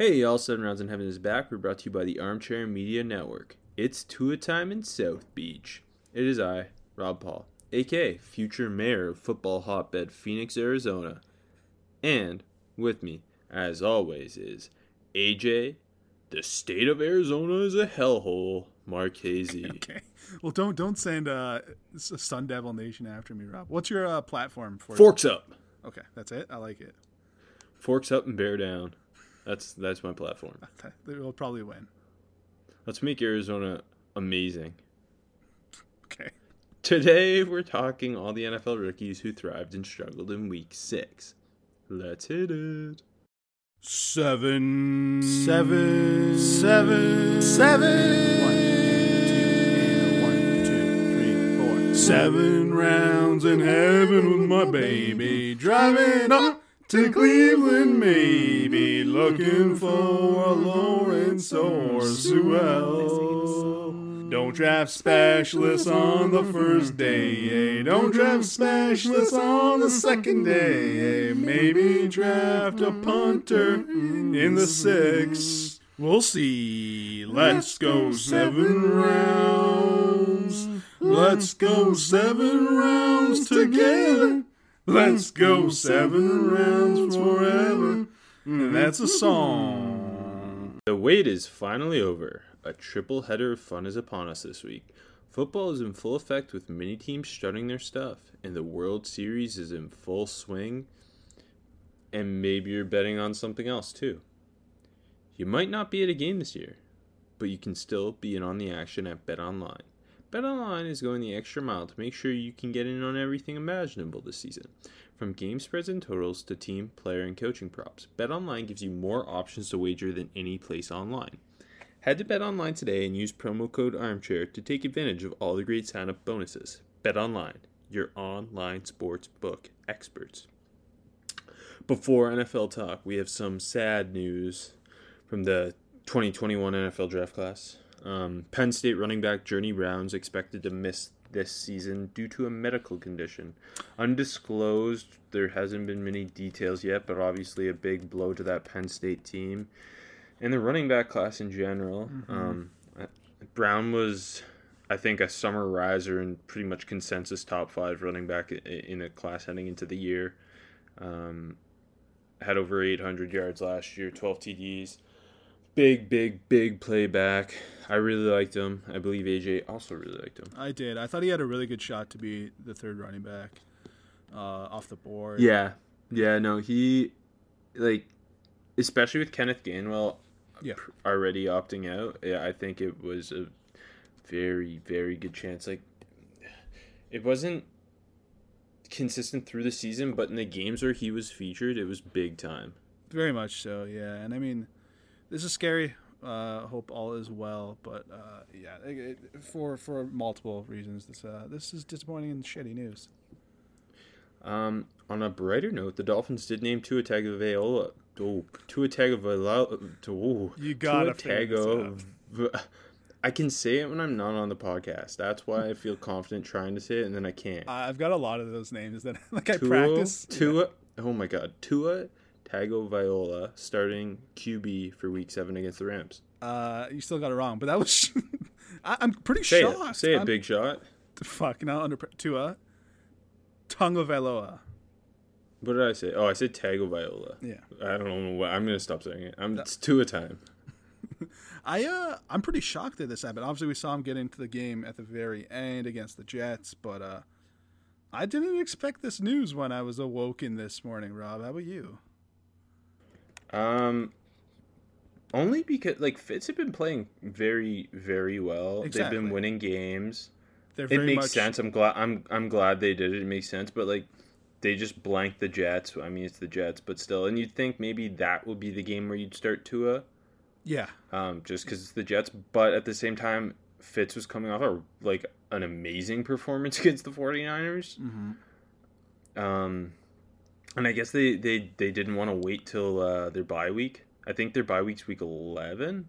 Hey, y'all, Seven Rounds in Heaven is back. We're brought to you by the Armchair Media Network. It's Tua time in South Beach. It is I, Rob Paul, aka future mayor of football hotbed Phoenix, Arizona. And with me, as always, is AJ, the state of Arizona is a hellhole, Marchese. Okay. Well, don't don't send uh, Sun Devil Nation after me, Rob. What's your uh, platform for? Forks up. Okay, that's it. I like it. Forks up and bear down. That's that's my platform. We'll probably win. Let's make Arizona amazing. Okay. Today we're talking all the NFL rookies who thrived and struggled in week six. Let's hit it. Seven, seven, seven, seven. One, two, one, two, three, four. Seven rounds in heaven with my baby, driving up to Cleveland, maybe looking for a Lawrence or Sewell. Don't draft specialists on the first day. eh? Don't draft specialists on the second day. eh? Maybe draft a punter in the sixth. We'll see. Let's go seven rounds. Let's go seven rounds together. Let's go mm. seven rounds forever. And that's a song. The wait is finally over. A triple header of fun is upon us this week. Football is in full effect with many teams strutting their stuff, and the World Series is in full swing. And maybe you're betting on something else too. You might not be at a game this year, but you can still be in on the action at BetOnline. BetOnline is going the extra mile to make sure you can get in on everything imaginable this season. From game spreads and totals to team, player, and coaching props, BetOnline gives you more options to wager than any place online. Head to BetOnline today and use promo code Armchair to take advantage of all the great sign-up bonuses. BetOnline, your online sports book experts. Before NFL talk, we have some sad news from the 2021 NFL draft class. Um, Penn State running back Journey Brown's expected to miss this season due to a medical condition. Undisclosed, there hasn't been many details yet, but obviously a big blow to that Penn State team and the running back class in general. Um, uh, Brown was, I think, a summer riser and pretty much consensus top five running back in a class heading into the year. Um, had over 800 yards last year, 12 TDs. Big, big, big playback. I really liked him. I believe AJ also really liked him. I did. I thought he had a really good shot to be the third running back uh, off the board. Yeah, yeah, no, he like, especially with Kenneth Gainwell Yeah. pr- already opting out. Yeah, I think it was a very, very good chance. Like, it wasn't consistent through the season, but in the games where he was featured, it was big time. Very much so, yeah. And I mean, this is scary. Uh, hope all is well, but uh, yeah, it, it, for for multiple reasons, this uh, this is disappointing and shitty news. Um, on a brighter note, the Dolphins did name Tua Tagovailoa. Oh, Tua Tagovailoa. Oh, You gotta Tua Tago. I can say it when I'm not on the podcast. That's why I feel confident trying to say it, and then I can't. I've got a lot of those names that like I Tua, practice. Tua. Oh my God, Tua Tagovailoa starting QB for Week Seven against the Rams. Uh, you still got it wrong, but that was. I, I'm pretty Say shocked. it. Say it, I'm- big shot. Fuck, now under Tua. Tonga Vailoa. What did I say? Oh, I said Tagovailoa. Yeah. I don't know what. I'm gonna stop saying it. I'm it's Tua time. I uh I'm pretty shocked that this happened. Obviously we saw him get into the game at the very end against the Jets, but uh I didn't expect this news when I was awoken this morning, Rob. How about you? Um, only because like Fitz have been playing very, very well. They've been winning games. They're It very makes much sense. I'm glad. I'm I'm glad they did it. It makes sense. But like, they just blanked the Jets. I mean, it's the Jets, but still. And you'd think maybe that would be the game where you'd start Tua, Yeah. Um, just because it's the Jets, but at the same time, Fitz was coming off a like an amazing performance against the 49ers. Mm-hmm. Um, and I guess they they they didn't want to wait till uh, their bye week. I think their bye week's week 11.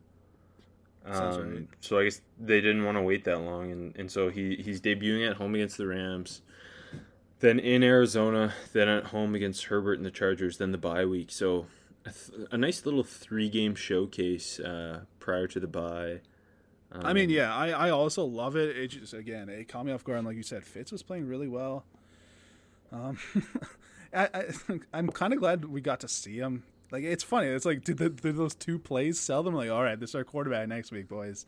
Um, right. So I guess they didn't want to wait that long, and, and so he he's debuting at home against the Rams, then in Arizona, then at home against Herbert and the Chargers, then the bye week. So a, th- a nice little three game showcase uh, prior to the bye. Um, I mean, yeah, I, I also love it. It just again, it caught me off guard. And like you said, Fitz was playing really well. Um, I, I'm kind of glad we got to see him. Like it's funny. It's like did, the, did those two plays sell them? Like all right, this is our quarterback next week, boys.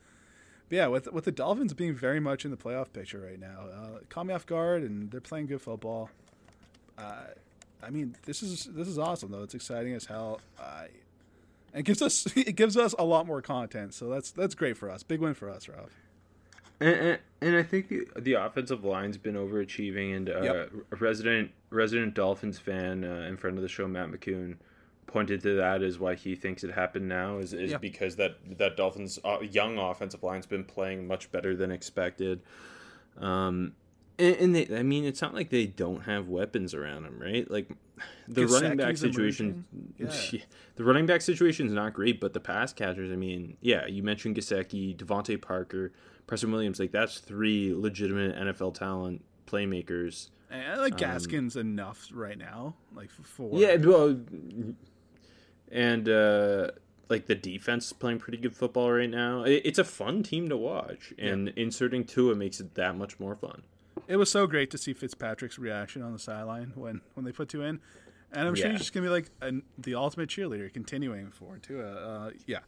But yeah, with with the Dolphins being very much in the playoff picture right now, uh, caught me off guard, and they're playing good football. Uh, I mean, this is this is awesome though. It's exciting as hell. I it gives us it gives us a lot more content, so that's that's great for us. Big win for us, Ralph. And, and, and I think the, the offensive line's been overachieving, and uh, Yep. a resident resident Dolphins fan uh, in front of the show, Matt McCune, pointed to that as why he thinks it happened now is, is Yeah. because that that Dolphins uh, young offensive line's been playing much better than expected. Um, and, and they, I mean, it's not like they don't have weapons around them, right? Like the running back situation, emerging. Yeah. the running back situation is not great, but the pass catchers, I mean, yeah, you mentioned Gesicki, DeVante Parker, Preston Williams, like that's three legitimate NFL talent playmakers. I like Gaskin's enough right now, like for Um, Yeah, well, and uh, like the defense is playing pretty good football right now. It's a fun team to watch, and inserting Tua makes it that much more fun. It was so great to see Fitzpatrick's reaction on the sideline when when they put Tua in, and I'm sure Yeah. he's just gonna be like an, the ultimate cheerleader, continuing too. Uh, uh, yeah,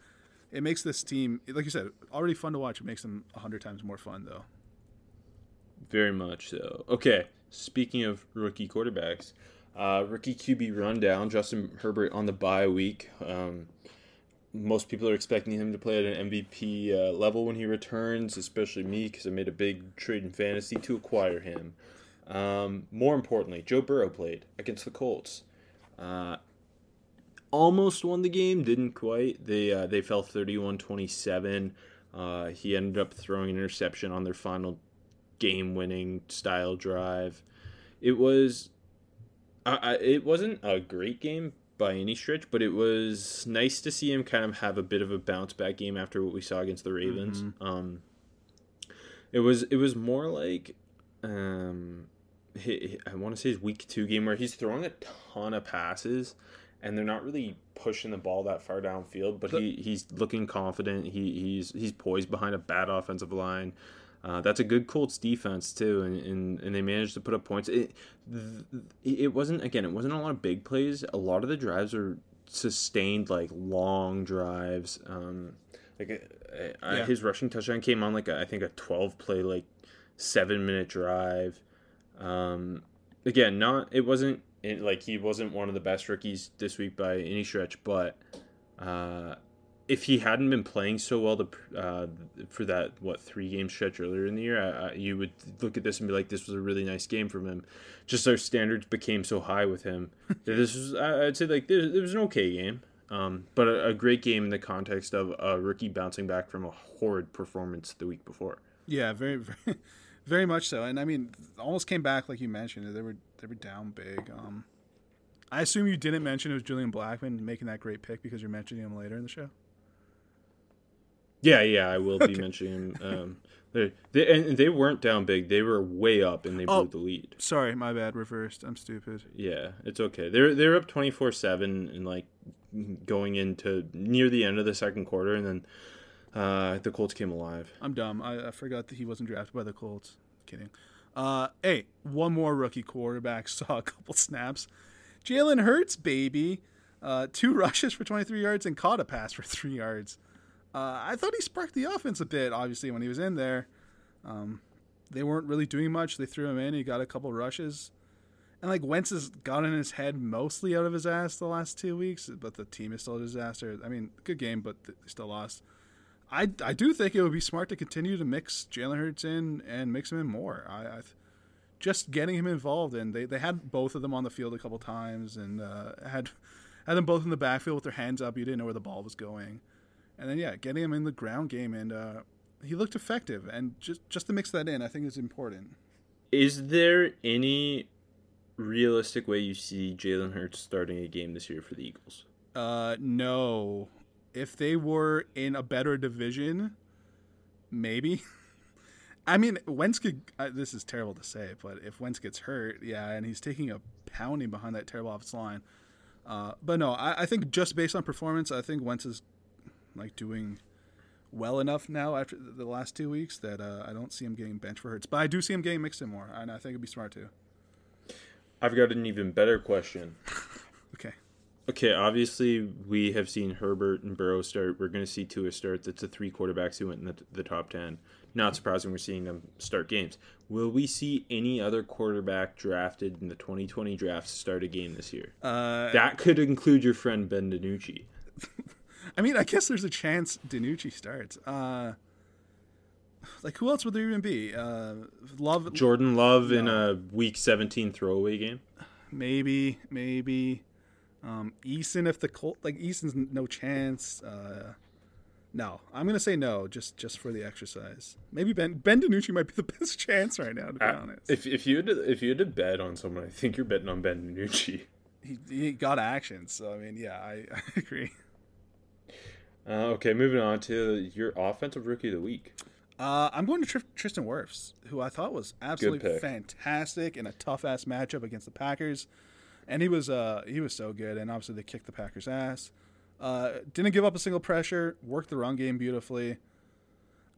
it makes this team, like you said, already fun to watch. It makes them a hundred times more fun though. Very much so. Okay, speaking of rookie quarterbacks, uh, rookie QB rundown. Justin Herbert on the bye week. Um, most people are expecting him to play at an MVP uh, level when he returns, especially me because I made a big trade in fantasy to acquire him. Um, more importantly, Joe Burrow played against the Colts. Uh, almost won the game, didn't quite. They uh, they fell 31-27. Uh, he ended up throwing an interception on their final game-winning style drive. It was I, I, it wasn't a great game by any stretch, but it was nice to see him kind of have a bit of a bounce back game after what we saw against the Ravens. Um, it was it was more like um, I want to say his week two game where he's throwing a ton of passes and they're not really pushing the ball that far downfield, but he, he's looking confident. He, he's he's poised behind a bad offensive line. Uh, that's a good Colts defense too, and, and, and they managed to put up points. It it wasn't again. It wasn't a lot of big plays. A lot of the drives were sustained like long drives. Um, like uh, uh, Yeah. his rushing touchdown came on like a, I think a twelve play like seven minute drive. Um, again, not it wasn't it, like he wasn't one of the best rookies this week by any stretch, but uh, if he hadn't been playing so well the, uh, for that what three game stretch earlier in the year, I, I, you would look at this and be like, this was a really nice game from him. Just our standards became so high with him. that this was I- I'd say like it was an okay game, um, but a, a great game in the context of a rookie bouncing back from a horrid performance the week before. Yeah, very, very, very much so. And I mean, almost came back like you mentioned. They were they were down big. Um, I assume you didn't mention it was Julian Blackmon making that great pick because you're mentioning him later in the show. Yeah, yeah, I will be mentioning him. Um, they, they and they weren't down big; they were way up, and they blew Oh. the lead. Sorry, my bad. Reversed. I'm stupid. Yeah, it's okay. They're they're up twenty four seven and like going into near the end of the second quarter, and then uh, the Colts came alive. I'm dumb. I, I forgot that he wasn't drafted by the Colts. Kidding. Uh, hey, one more rookie quarterback saw a couple snaps. Jalen Hurts, baby. Uh, two rushes for 23 yards and caught a pass for three yards. Uh, I thought he sparked the offense a bit, obviously, when he was in there. Um, they weren't really doing much. They threw him in. He got a couple rushes. And, like, Wentz has gotten his head mostly out of his ass the last two weeks, but the team is still a disaster. I mean, good game, but they still lost. I, I do think it would be smart to continue to mix Jalen Hurts in and mix him in more. I, I just getting him involved in they, they had both of them on the field a couple times and uh, had had them both in the backfield with their hands up. You didn't know where the ball was going, and then yeah, getting him in the ground game, and uh, he looked effective. And just just to mix that in, I think is important. Is there any realistic way you see Jalen Hurts starting a game this year for the Eagles? Uh, no. If they were in a better division, maybe. I mean, Wentz could. Uh, this is terrible to say, but if Wentz gets hurt, yeah, and he's taking a pounding behind that terrible offensive line. Uh, but no, I, I, think just based on performance, I think Wentz is like doing well enough now after the last two weeks that uh, I don't see him getting bench for Hurts. But I do see him getting mixed in more, and I think it'd be smart too. I've got an even better question. Okay. Obviously we have seen Herbert and Burrow start. We're going to see Tua start. That's the three quarterbacks who went in the, the top ten. Not surprising we're seeing them start games. Will we see any other quarterback drafted in the 2020 draft start a game this year? Uh, that could include your friend Ben DiNucci. I mean, I guess there's a chance DiNucci starts. Uh, like, who else would there even be? Uh, Love, Jordan Love no. in a Week 17 throwaway game. Maybe, maybe. Um, Eason, if the Colt like Eason's no chance. Uh, no, I'm gonna say no, just just for the exercise. Maybe Ben Ben DiNucci might be the best chance right now, to be uh, honest. If if you had to, if you had to bet on someone, I think you're betting on Ben DiNucci. He, he got action, so I mean, yeah, I, I agree. Uh, okay, moving on to your offensive rookie of the week. Uh, I'm going to Tr- Tristan Wirfs, who I thought was absolutely fantastic in a tough ass matchup against the Packers, and he was uh, he was so good. And obviously they kicked the Packers' ass. Uh, didn't give up a single pressure. Worked the run game beautifully.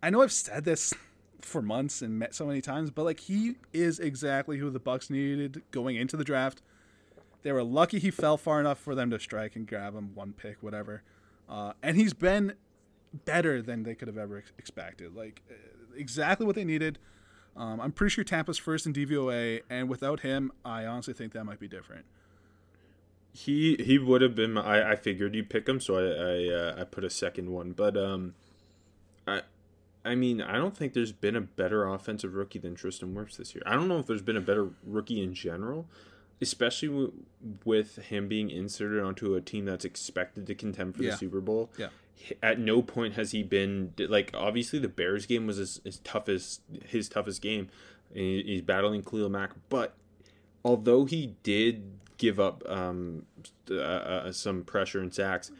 I know I've said this for months and met so many times, but like he is exactly who the Bucs needed going into the draft. They were lucky he fell far enough for them to strike and grab him one pick, whatever. Uh, and he's been better than they could have ever ex- expected. Like uh, exactly what they needed. Um, I'm pretty sure Tampa's first in DVOA, and without him, I honestly think that might be different. He he would have been. I, I figured you'd pick him, so I I, uh, I put a second one. But um, I I mean I don't think there's been a better offensive rookie than Tristan Wirfs this year. I don't know if there's been a better rookie in general, especially w- with him being inserted onto a team that's expected to contend for yeah. the Super Bowl. Yeah. At no point has he been like obviously the Bears game was his, his toughest his toughest game. He's battling Khalil Mack, but although he did give up um, uh, uh, some pressure and sacks.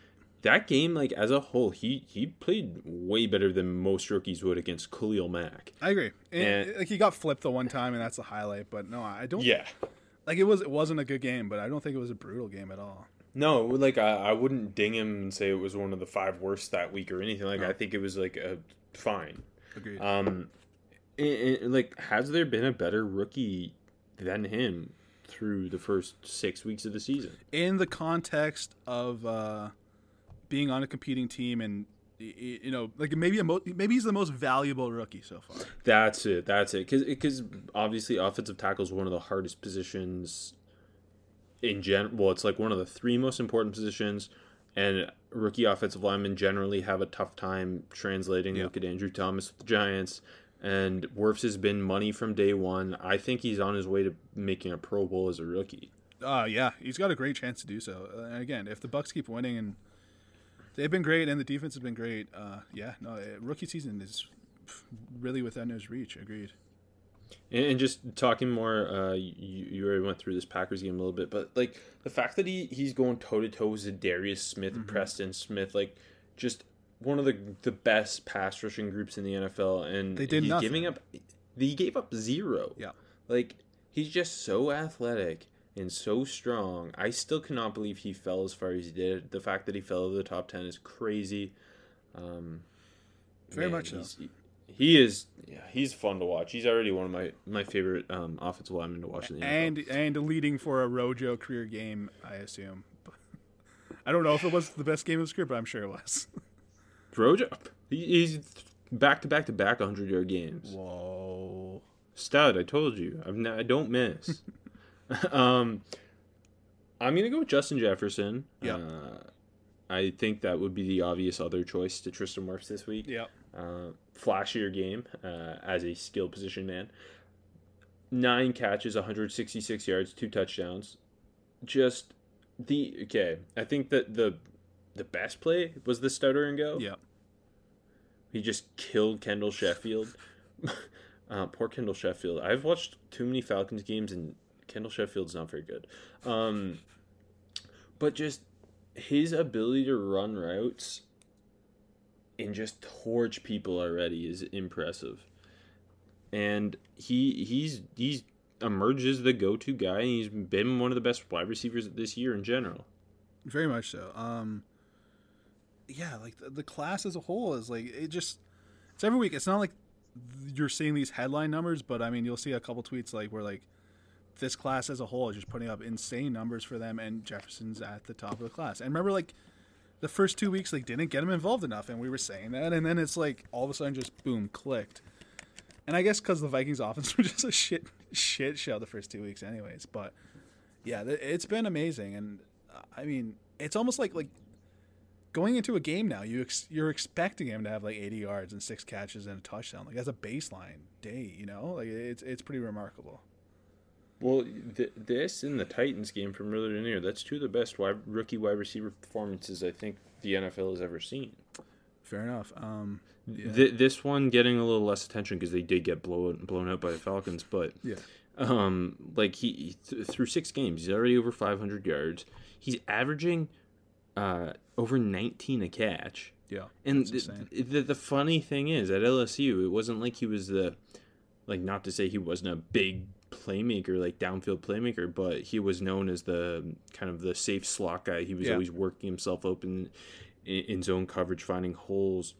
That game, like as a whole, he he played way better than most rookies would against Khalil Mack. I agree. And, like he got flipped the one time, and that's the highlight. But no, I don't. Yeah. Like it was, it wasn't a good game, but I don't think it was a brutal game at all. No, like I, I wouldn't ding him and say it was one of the five worst that week or anything. Like no. I think it was like a fine. Agreed. Um, and, and, like has there been a better rookie than him through the first six weeks of the season. In the context of uh, being on a competing team and you know, like maybe a mo- maybe he's the most valuable rookie so far. That's it. That's it. Because because obviously offensive tackle is one of the hardest positions in general. Well, it's like one of the three most important positions, and rookie offensive linemen generally have a tough time translating. Yeah. Look at Andrew Thomas with the Giants and Wirfs has been money from day one. I think he's on his way to making a Pro Bowl as a rookie. Uh, yeah, he's got a great chance to do so. Uh, and again, if the Bucs keep winning and they've been great and the defense has been great, uh, yeah, no, uh, rookie season is really within his reach. Agreed. And, and just talking more, uh, you, you already went through this Packers game a little bit, but like the fact that he he's going toe to toe with Darius Smith, mm-hmm. Preston Smith, like just one of the the best pass rushing groups in the NFL, and they did he's nothing. giving up. He gave up zero. Yeah, like he's just so athletic and so strong. I still cannot believe he fell as far as he did. The fact that he fell to the top ten is crazy. Um, Very man, much so. He, is. Yeah, he's fun to watch. He's already one of my my favorite um, offensive linemen to watch in the and NFL. and leading for a Rojo career game, I assume. I don't know if it was the best game of the career, but I'm sure it was. Rojo, he's back to back to back 100 yard games. Whoa. Stud, I told you. I'm not, I don't miss. um, I'm going to go with Justin Jefferson. Yeah. Uh, I think that would be the obvious other choice to Tristan Wirfs this week. Yeah. Uh, flashier game uh, as a skill position man. Nine catches, 166 yards, two touchdowns. Just the okay. I think that the the best play was the stutter and go. Yeah. He just killed Kendall Sheffield. uh, poor Kendall Sheffield. I've watched too many Falcons games, and Kendall Sheffield's not very good. Um, but just his ability to run routes and just torch people already is impressive. And he he's he's emerges the go-to guy. And he's been one of the best wide receivers this year in general. Very much so. Um, yeah, like the, the class as a whole is like it just it's every week. It's not like you're seeing these headline numbers, but I mean you'll see a couple tweets like where like this class as a whole is just putting up insane numbers for them, and Jefferson's at the top of the class. And remember, like the first two weeks, like didn't get him involved enough, and we were saying that, and then it's like all of a sudden just boom clicked. And I guess because the Vikings offense was just a shit shit show the first two weeks, anyways. But yeah, it's been amazing, and I mean it's almost like like going into a game now, you ex- you're expecting him to have like 80 yards and six catches and a touchdown, like as a baseline day. You know, like it's it's pretty remarkable. Well, th- this in the Titans game from earlier in the year, that's two of the best wide, rookie wide receiver performances I think the NFL has ever seen. Fair enough. Um, yeah. Th- this one getting a little less attention because they did get blown blown out by the Falcons, but yeah, um, like he th- through six games, he's already over 500 yards. He's averaging uh, over 19 a catch. Yeah, and the, the, the funny thing is at LSU, it wasn't like he was the like not to say he wasn't a big playmaker, like downfield playmaker, but he was known as the kind of the safe slot guy. He was yeah. always working himself open in, in, zone coverage, finding holes,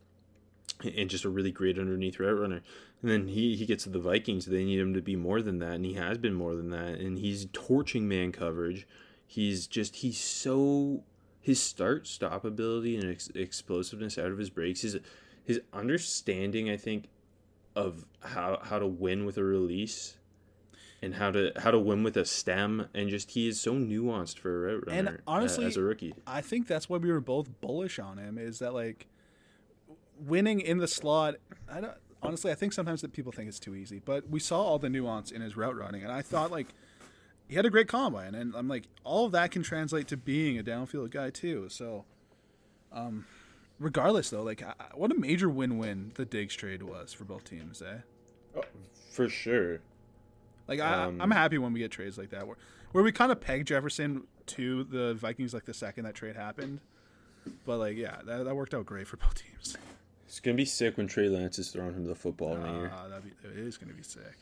and just a really great underneath route runner. And then he, he gets to the Vikings. They need him to be more than that, and he has been more than that. And he's torching man coverage. He's just he's so his start stop ability and ex- explosiveness out of his breaks. His his understanding, I think, of how how to win with a release and how to how to win with a stem and just he is so nuanced for a route runner and honestly as a rookie i think that's why we were both bullish on him is that like winning in the slot i don't honestly i think sometimes that people think it's too easy but we saw all the nuance in his route running and i thought like he had a great combine and i'm like all of that can translate to being a downfield guy too so um regardless though like what a major win-win the diggs trade was for both teams eh oh, for sure like I, um, I'm happy when we get trades like that where where we kind of peg Jefferson to the Vikings like the second that trade happened. But like yeah, that, that worked out great for both teams. It's gonna be sick when Trey Lance is throwing him the football uh, in the year. That'd be, it is gonna be sick.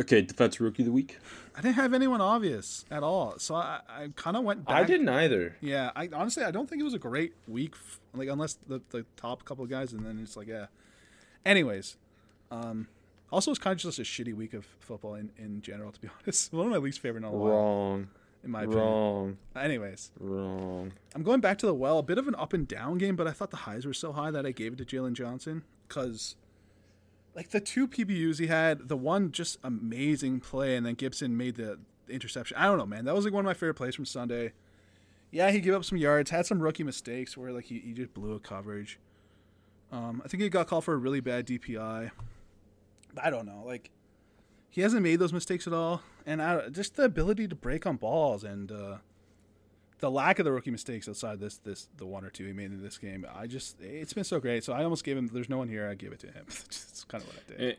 Okay, defense rookie of the week. I didn't have anyone obvious at all, so I, I kind of went. Back. I didn't either. Yeah, I honestly I don't think it was a great week, like unless the the top couple of guys, and then it's like yeah. Anyways, um, also, it's kind of just a shitty week of football in, in general, to be honest. One of my least favorite. Not Wrong. In my opinion. Wrong. Anyways. Wrong. I'm going back to the well. A bit of an up and down game, but I thought the highs were so high that I gave it to Jaylon Johnson because, like, the two PBUs he had, the one just amazing play, and then Gibson made the interception. I don't know, man. That was like one of my favorite plays from Sunday. Yeah, he gave up some yards, had some rookie mistakes where like he, he just blew a coverage. Um, I think he got called for a really bad DPI. I don't know. Like he hasn't made those mistakes at all, and I, just the ability to break on balls and uh, the lack of the rookie mistakes outside this this the one or two he made in this game. I just it's been so great. So I almost gave him. There's no one here. I give it to him. It's kind of what I did.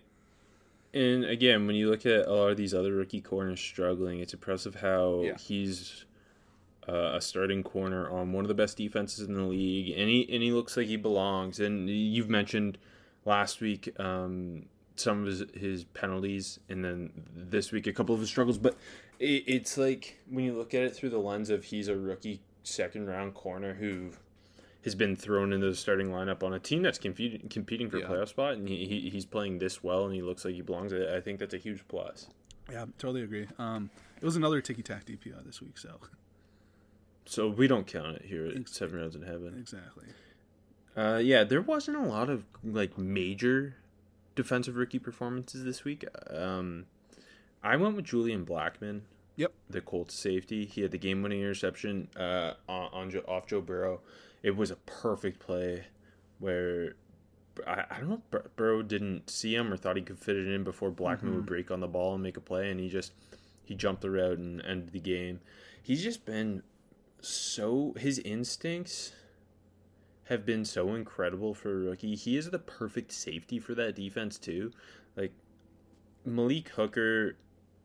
And, and, again, when you look at a lot of these other rookie corners struggling, it's impressive how yeah. he's. Uh, a starting corner on one of the best defenses in the league, and he and he looks like he belongs. And you've mentioned last week um, some of his, his penalties, and then this week a couple of his struggles. But it, it's like when you look at it through the lens of he's a rookie second round corner who has been thrown into the starting lineup on a team that's competing competing for yeah. playoff spot, and he, he, he's playing this well, and he looks like he belongs. I, I think that's a huge plus. Yeah, totally agree. Um, it was another ticky tack DPI this week, so so we don't count it here at exactly. Seven Rounds in Heaven. Exactly. Uh, yeah, there wasn't a lot of like major defensive rookie performances this week. Um, I went with Julian Blackmon. Yep. The Colts safety. He had the game winning interception uh, on, on off Joe Burrow. It was a perfect play where I, I don't know if Burrow didn't see him or thought he could fit it in before Blackmon mm-hmm. would break on the ball and make a play, and he just he jumped the route and ended the game. He's just been so his instincts have been so incredible for a rookie. He is the perfect safety for that defense too. Like Malik Hooker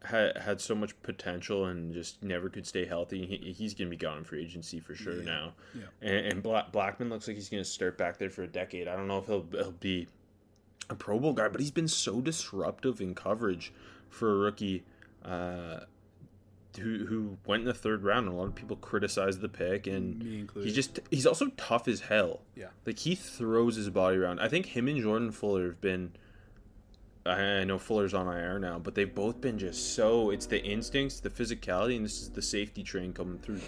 had had so much potential and just never could stay healthy. He, he's going to be gone for agency for sure Yeah, now. yeah. And, and Bla- Blackmon looks like he's going to start back there for a decade. I don't know if he'll he'll be a Pro Bowl guy, but he's been so disruptive in coverage for a rookie. Uh, who who went in the third round and a lot of people criticized the pick and he's just he's also tough as hell. Yeah. Like he throws his body around. I think him and Jordan Fuller have been I know Fuller's on IR now, but they've both been just so it's the instincts, the physicality, and this is the safety train coming through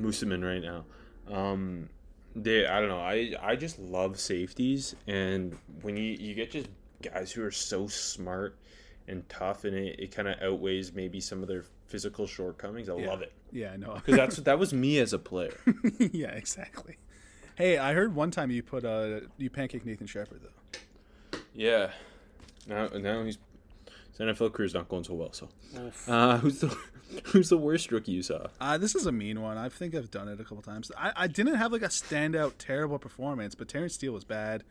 Mooseman right now. Um they I don't know, I I just love safeties and when you you get just guys who are so smart and tough and it, it kind of outweighs maybe some of their physical shortcomings. I Yeah. love it. Yeah, I know. Because that's that was me as a player. yeah, exactly. Hey, I heard one time you put uh you pancake Nathan Shepherd though. Yeah. Now now he's his NFL career's not going so well. So, uh, who's the who's the worst rookie you saw? Uh, this is a mean one. I think I've done it a couple times. I, I didn't have like a standout terrible performance, but Terence Steele was bad.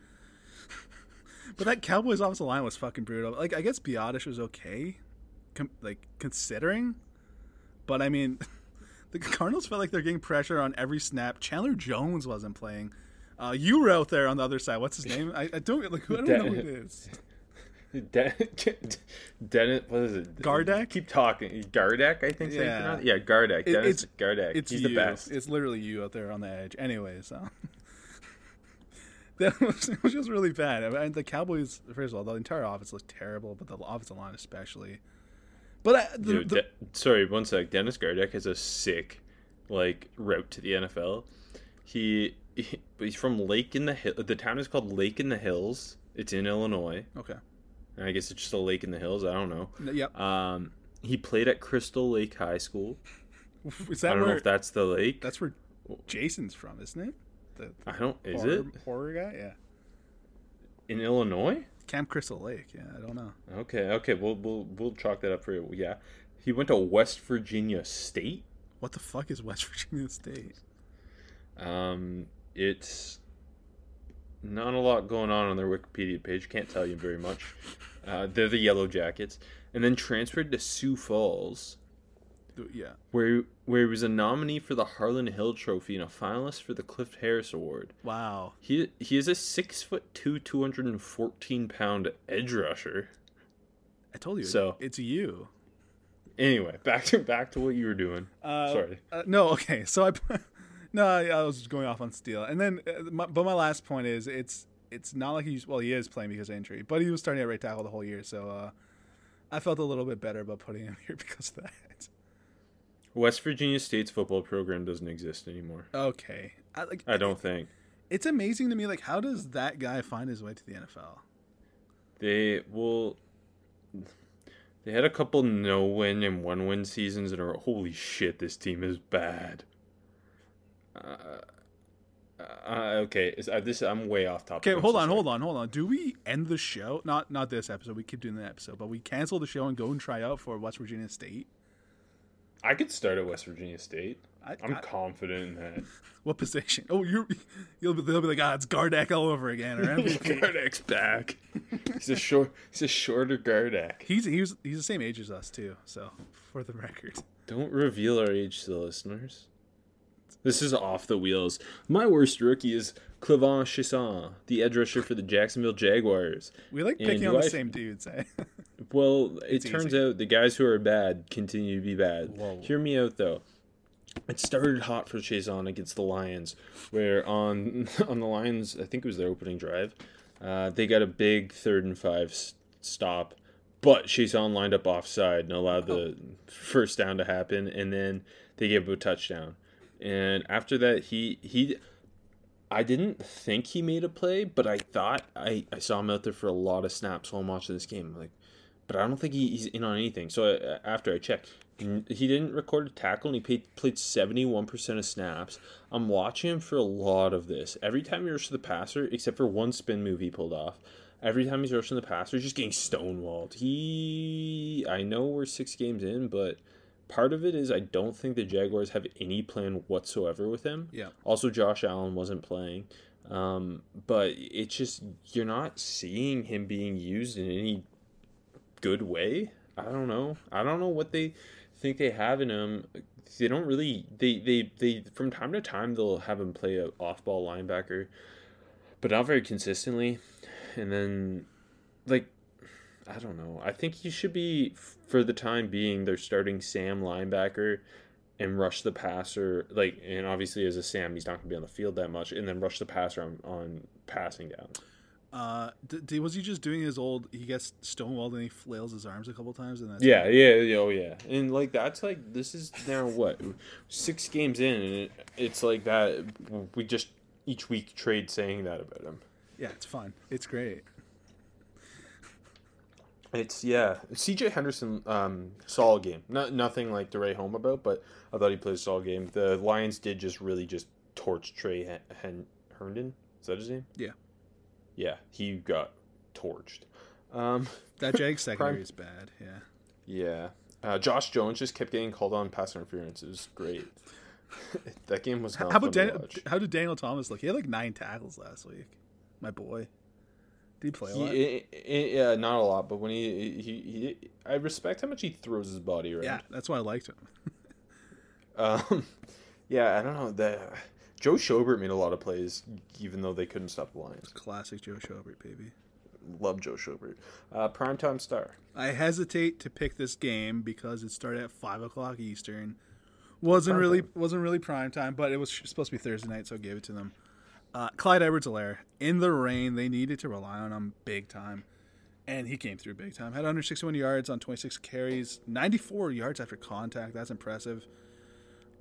But that Cowboys offensive line was fucking brutal. Like I guess Biadasz was okay, com- like considering, but I mean, the Cardinals felt like they're getting pressure on every snap. Chandler Jones wasn't playing. Uh, you were out there on the other side. What's his name? I, I don't like. I don't know who it is. Den- Dennis, what is it? Gardeck? Keep talking. Gardeck, I think. Yeah. Yeah, Gardeck. It- Dennis it's- Gardeck. It's He's you. the best. It's literally you out there on the edge. Anyways, um, that was, it was just really bad. I mean, the Cowboys, first of all, the entire offense looked terrible, but the offensive line especially. But I, the, Dude, the- De- sorry, one sec. Dennis Gardeck has a sick like route to the NFL. He, he he's from Lake in the Hill. The town is called Lake in the Hills. It's in Illinois. okay, And I guess it's just a lake in the hills. I don't know. yep. Um, he played at Crystal Lake High School. Is that I don't know if that's the lake. that's where Jason's from, isn't it? The, the I don't. Is horror, it horror guy? Yeah, in Illinois? Camp Crystal Lake. Yeah, I don't know. Okay, okay. We'll we'll we'll chalk that up for you. Yeah, he went to West Virginia State. What the fuck is West Virginia State? Um, it's not a lot going on on their Wikipedia page. Can't tell you very much. Uh, they're the Yellow Jackets, and then transferred to Sioux Falls, Yeah, where where he was a nominee for the Harlan Hill Trophy and a finalist for the Cliff Harris Award. wow. He he is a six foot two, two hundred and fourteen pound edge rusher. I told you. So- it's you. Anyway, back to back to what you were doing. Uh, Sorry. Uh, no, okay. So I, no, I, I was going off on Steele, and then, uh, my, but my last point is it's it's not like he's well, he is playing because of injury, but he was starting at right tackle the whole year, so uh, I felt a little bit better about putting him here because of that. West Virginia State's football program doesn't exist anymore. Okay, I, like I don't think it's amazing to me. Like, how does that guy find his way to the NFL? they will. They had a couple no win and one win seasons, and are holy shit, this team is bad. Uh, uh, okay, is, uh, this I'm way off topic. Okay, hold on, hold on, hold on. Do we end the show? Not not this episode. We keep doing the episode, but we cancel the show and go and try out for West Virginia State. I could start at West Virginia State. I, I'm I- confident in that. what position? Oh, you're you'll be, they'll be like, ah, it's Gardeck all over again, or. Gardeck's back. He's a short. He's a shorter Gardeck. He's he's he's the same age as us too. So for the record, Don't reveal our age to the listeners. This is off the wheels. My worst rookie is K'Lavon Chaisson, the edge rusher for the Jacksonville Jaguars. we like picking do on the I- same dudes. Eh? Well, it It's turns easy. out the guys who are bad continue to be bad. Whoa. Hear me out though. It started hot for Chaisson against the Lions, where on on the Lions, I think it was their opening drive, uh, they got a big third and five s- stop, but Chaisson lined up offside and allowed the first down to happen, and then they gave him a touchdown. And after that, he he I didn't think he made a play, but I thought I, I saw him out there for a lot of snaps while I'm watching this game. Like, but I don't think he, he's in on anything. So uh, after I checked, he didn't record a tackle, and he played played 71 percent of snaps. I'm watching him for a lot of this. Every time he rushed the passer, except for one spin move he pulled off. Every time he's rushing the passer, he's just getting stonewalled. He, I know we're six games in, but part of it is I don't think the Jaguars have any plan whatsoever with him. Yeah. Also, Josh Allen wasn't playing. Um, but it's just you're not seeing him being used in any good way. I don't know. I don't know what they think they have in him. They don't really. They they they from time to time they'll have him play a off ball linebacker, but not very consistently. And then, like, I don't know. I think he should be for the time being. They're starting Sam linebacker and rush the passer like and obviously as a Sam he's not going to be on the field that much and then rush the passer on, on passing down. Uh, d- was he just doing his old? He gets stonewalled and he flails his arms a couple times, and that's Yeah, yeah, yeah, oh yeah, and like that's like this is now what six games in, and it, it's like that. We just each week trade saying that about him. yeah, it's fun. It's great. It's yeah. C.J. Henderson, um, solid game. Not nothing like to write home about, but I thought he played a solid game. The Lions did just really just torch Trey Hen- Hen- Herndon. Is that his name? Yeah, Yeah, he got torched. Um, that Jag secondary Prime- is bad. Yeah, yeah. Uh, Josh Jones just kept getting called on pass interference. It was great. that game was not how about to Daniel? How did Daniel Thomas look? He had like nine tackles last week. My boy. Did he play a He, lot? i- i- yeah, not a lot, but when he, he he I respect how much he throws his body around. yeah, that's why I liked him. Um, yeah, I don't know. The Joe Schobert made a lot of plays, even though they couldn't stop the Lions. Classic Joe Schobert, baby. Love Joe Schobert. Uh, primetime star. I hesitate to pick this game because it started at five o'clock Eastern. wasn't Prime really time. wasn't really prime time, but it was supposed to be Thursday night, so I gave it to them. Uh, Clyde Edwards-Helaire in the rain, they needed to rely on him big time, and he came through big time. Had 161 yards on 26 carries, 94 yards after contact. That's impressive.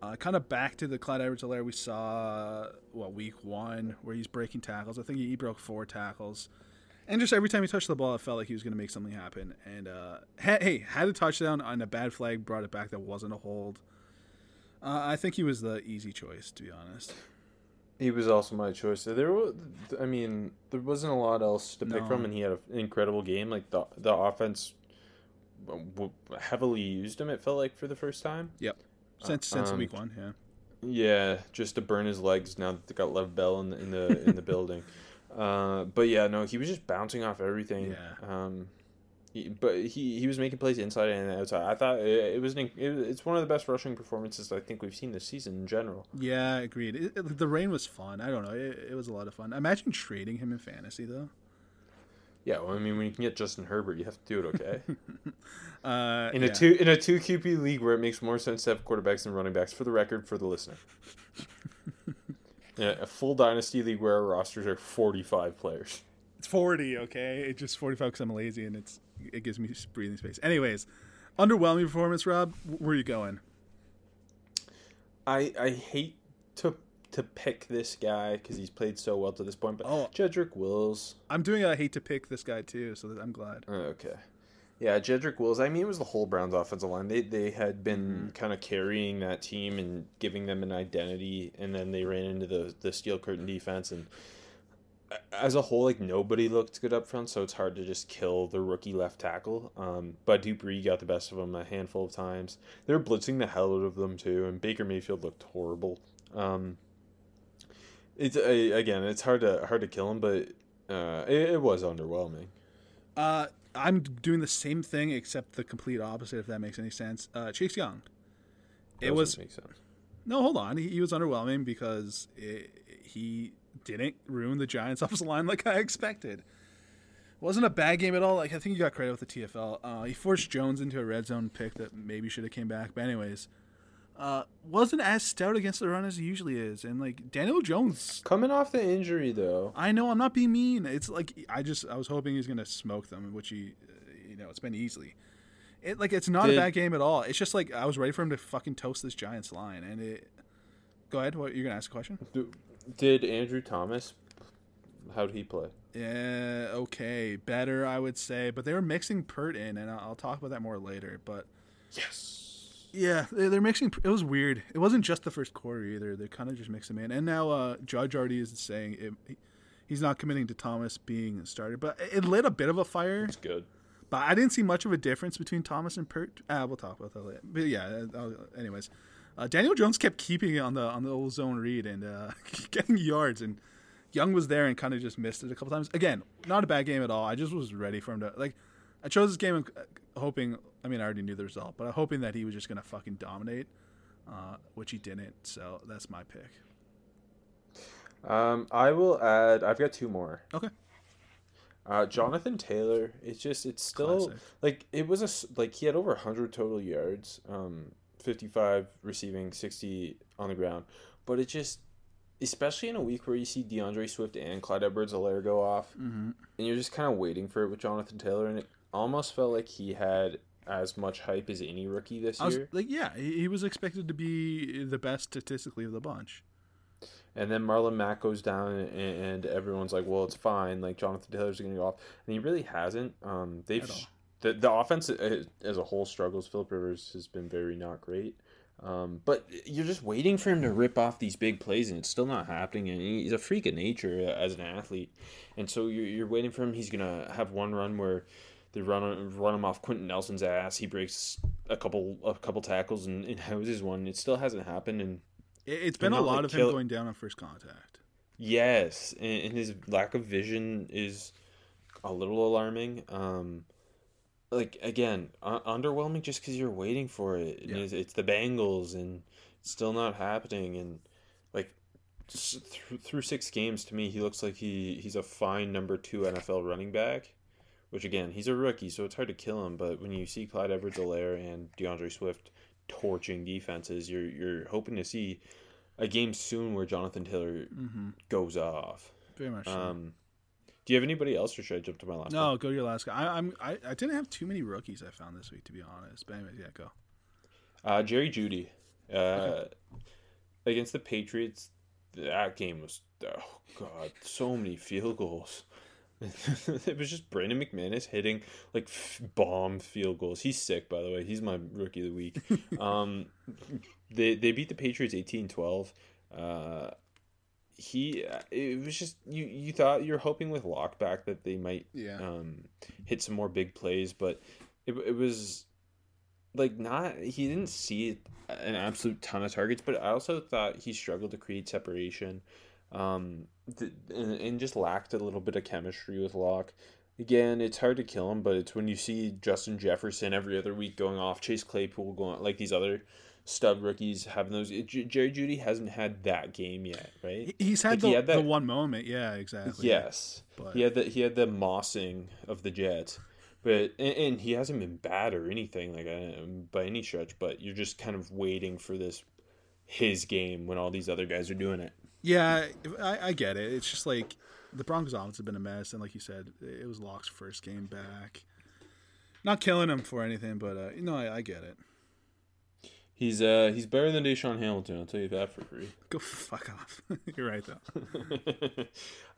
Uh, kind of back to the Clyde Edwards-Helaire we saw what week one, where he's breaking tackles. I think he broke four tackles. And just every time he touched the ball, it felt like he was going to make something happen. And uh, ha- hey, had a touchdown on a bad flag, brought it back. That wasn't a hold. Uh, I think he was the easy choice, to be honest. He was also my choice. There, wa- I mean, there wasn't a lot else to pick No. from, and he had an incredible game. Like the the offense heavily used him. It felt like for the first time. Yep. Since since um, week one, yeah. Yeah, just to burn his legs now that they got Lev Bell in the in the in the building. Uh, but yeah, no, he was just bouncing off everything. Yeah. Um, he, but he he was making plays inside and outside. I thought it, it was an, it, it's one of the best rushing performances I think we've seen this season in general. Yeah, agreed. It, it- the rain was fun. I don't know. It, it was a lot of fun. Imagine trading him in fantasy, though. Yeah, well, I mean, when you can get Justin Herbert, you have to do it okay. Uh, In yeah. a two in a two QB league where it makes more sense to have quarterbacks than running backs. For the record, for the listener. Yeah, a full dynasty league where our rosters are forty five players. It's 40, okay? It's just 45 because I'm lazy and it's it gives me breathing space. Anyways, underwhelming performance, Rob. Where are you going? I I hate to to pick this guy because he's played so well to this point, but Oh. Jedrick Wills. I'm doing a hate to pick this guy too, so I'm glad. Oh, Okay. Yeah, Jedrick Wills. I mean, it was the whole Browns offensive line. They they had been kind of carrying that team and giving them an identity, and then they ran into the the steel curtain defense, and as a whole, like nobody looked good up front. So it's hard to just kill the rookie left tackle. Um, but Dupree got the best of them a handful of times. They were blitzing the hell out of them too, and Baker Mayfield looked horrible. Um, it's a, again, it's hard to hard to kill him, but uh, it, it was underwhelming. Uh, I'm doing the same thing except the complete opposite, if that makes any sense. Uh, Chase Young. It was make sense. no, hold on. He, he was underwhelming because it, he didn't ruin the Giants' offensive line like I expected. Wasn't a bad game at all. Like I think he got credit with the TFL. Uh, he forced Jones into a red zone pick that maybe should have came back. But anyways, uh, wasn't as stout against the run as he usually is. And like Daniel Jones, Coming off the injury, though, I know I'm not being mean. It's like I just I was hoping he's gonna smoke them, which he, uh, you know, it's been easily. It like it's not Did- a bad game at all. It's just like I was ready for him to fucking toast this Giants line, and it. Go ahead. What you're gonna ask a question? did Andrew Thomas? How did he play? Yeah, okay, better I would say, but they were mixing Peart in, and I'll I'll talk about that more later. But Yes. Yeah, they- they're mixing. It was weird. It wasn't just the first quarter either. They kind of just mixed him in, and now uh, Judge already is saying it, he's not committing to Thomas being started, but it lit a bit of a fire. It's good. But I didn't see much of a difference between Thomas and Peart. Ah, we'll talk about that later. But yeah, uh, anyways, uh, Daniel Jones kept keeping it on the on the old zone read and uh, getting yards, and Young was there and kind of just missed it a couple times. Again, not a bad game at all. I just was ready for him to like. I chose this game uh, hoping. I mean, I already knew the result, but I'm hoping that he was just gonna fucking dominate, uh, which he didn't. So that's my pick. Um, I will add. I've got two more. Okay. Uh, Jonathan Taylor. It's just. It's still Classic. like it was a like he had over hundred total yards. Um, fifty five receiving, sixty on the ground. But it just, especially in a week where you see DeAndre Swift and Clyde Edwards-Helaire go off, Mm-hmm. and you're just kind of waiting for it with Jonathan Taylor, and it almost felt like he had as much hype as any rookie this was year. like, yeah, he, he was expected to be the best statistically of the bunch. And then Marlon Mack goes down, and, and everyone's like, "Well, it's fine. Like Jonathan Taylor's going to go off," and he really hasn't. Um, they've the the offense uh, as a whole struggles. Philip Rivers has been very not great. Um, but you're just waiting for him to rip off these big plays, and it's still not happening. And he's a freak of nature as an athlete, and so you're, you're waiting for him. He's gonna have one run where they run run him off Quenton Nelson's ass. He breaks a couple a couple tackles and, and houses one. It still hasn't happened, and It, it's been a lot like, of kill- him going down on first contact. Yes, and, and his lack of vision is a little alarming. Um, like again, uh, underwhelming just because you're waiting for it. And Yeah. it's, it's the Bengals, and it's still not happening. And like through, through six games, to me, he looks like he he's a fine number two NFL running back. Which again, he's a rookie, so it's hard to kill him. But when you see Clyde Edwards-Helaire and DeAndre Swift torching defenses, you're you're hoping to see a game soon where Jonathan Taylor Mm-hmm. goes off. Very much. so. Um, do you have anybody else, or should I jump to my last? one? no, go to your last guy. I, I'm I, I didn't have too many rookies I found this week to be honest. But anyways, yeah, go. Uh, Jerry Jeudy uh, against the Patriots. That game was oh god, so many field goals. it was just Brandon McManus hitting like f- bomb field goals. He's sick, by the way. He's my rookie of the week. um, they they beat the Patriots 18-12. Uh, he it was just you you thought you're hoping with Lockback that they might Yeah. um, hit some more big plays, but it, it was like not he didn't see an absolute ton of targets, but I also thought he struggled to create separation, um, th- and, and just lacked a little bit of chemistry with Lock. Again, it's hard to kill him, but it's when you see Justin Jefferson every other week going off, Chase Claypool going like these other stud rookies having those. J- Jerry Jeudy hasn't had that game yet, right? He's had, Like, the, he had the that- one moment. Yeah, exactly. Yes, But- he had the he had the mossing of the Jets, but and, and he hasn't been bad or anything like uh, by any stretch. But you're just kind of waiting for this his game when all these other guys are doing it. Yeah, I, I get it. It's just like the Broncos offense have been a mess, and like you said, it was Lock's first game back. Not killing him for anything, but uh, you know, I, I get it. He's uh he's better than Deshaun Hamilton. I'll tell you that for free. Go fuck off. You're right though.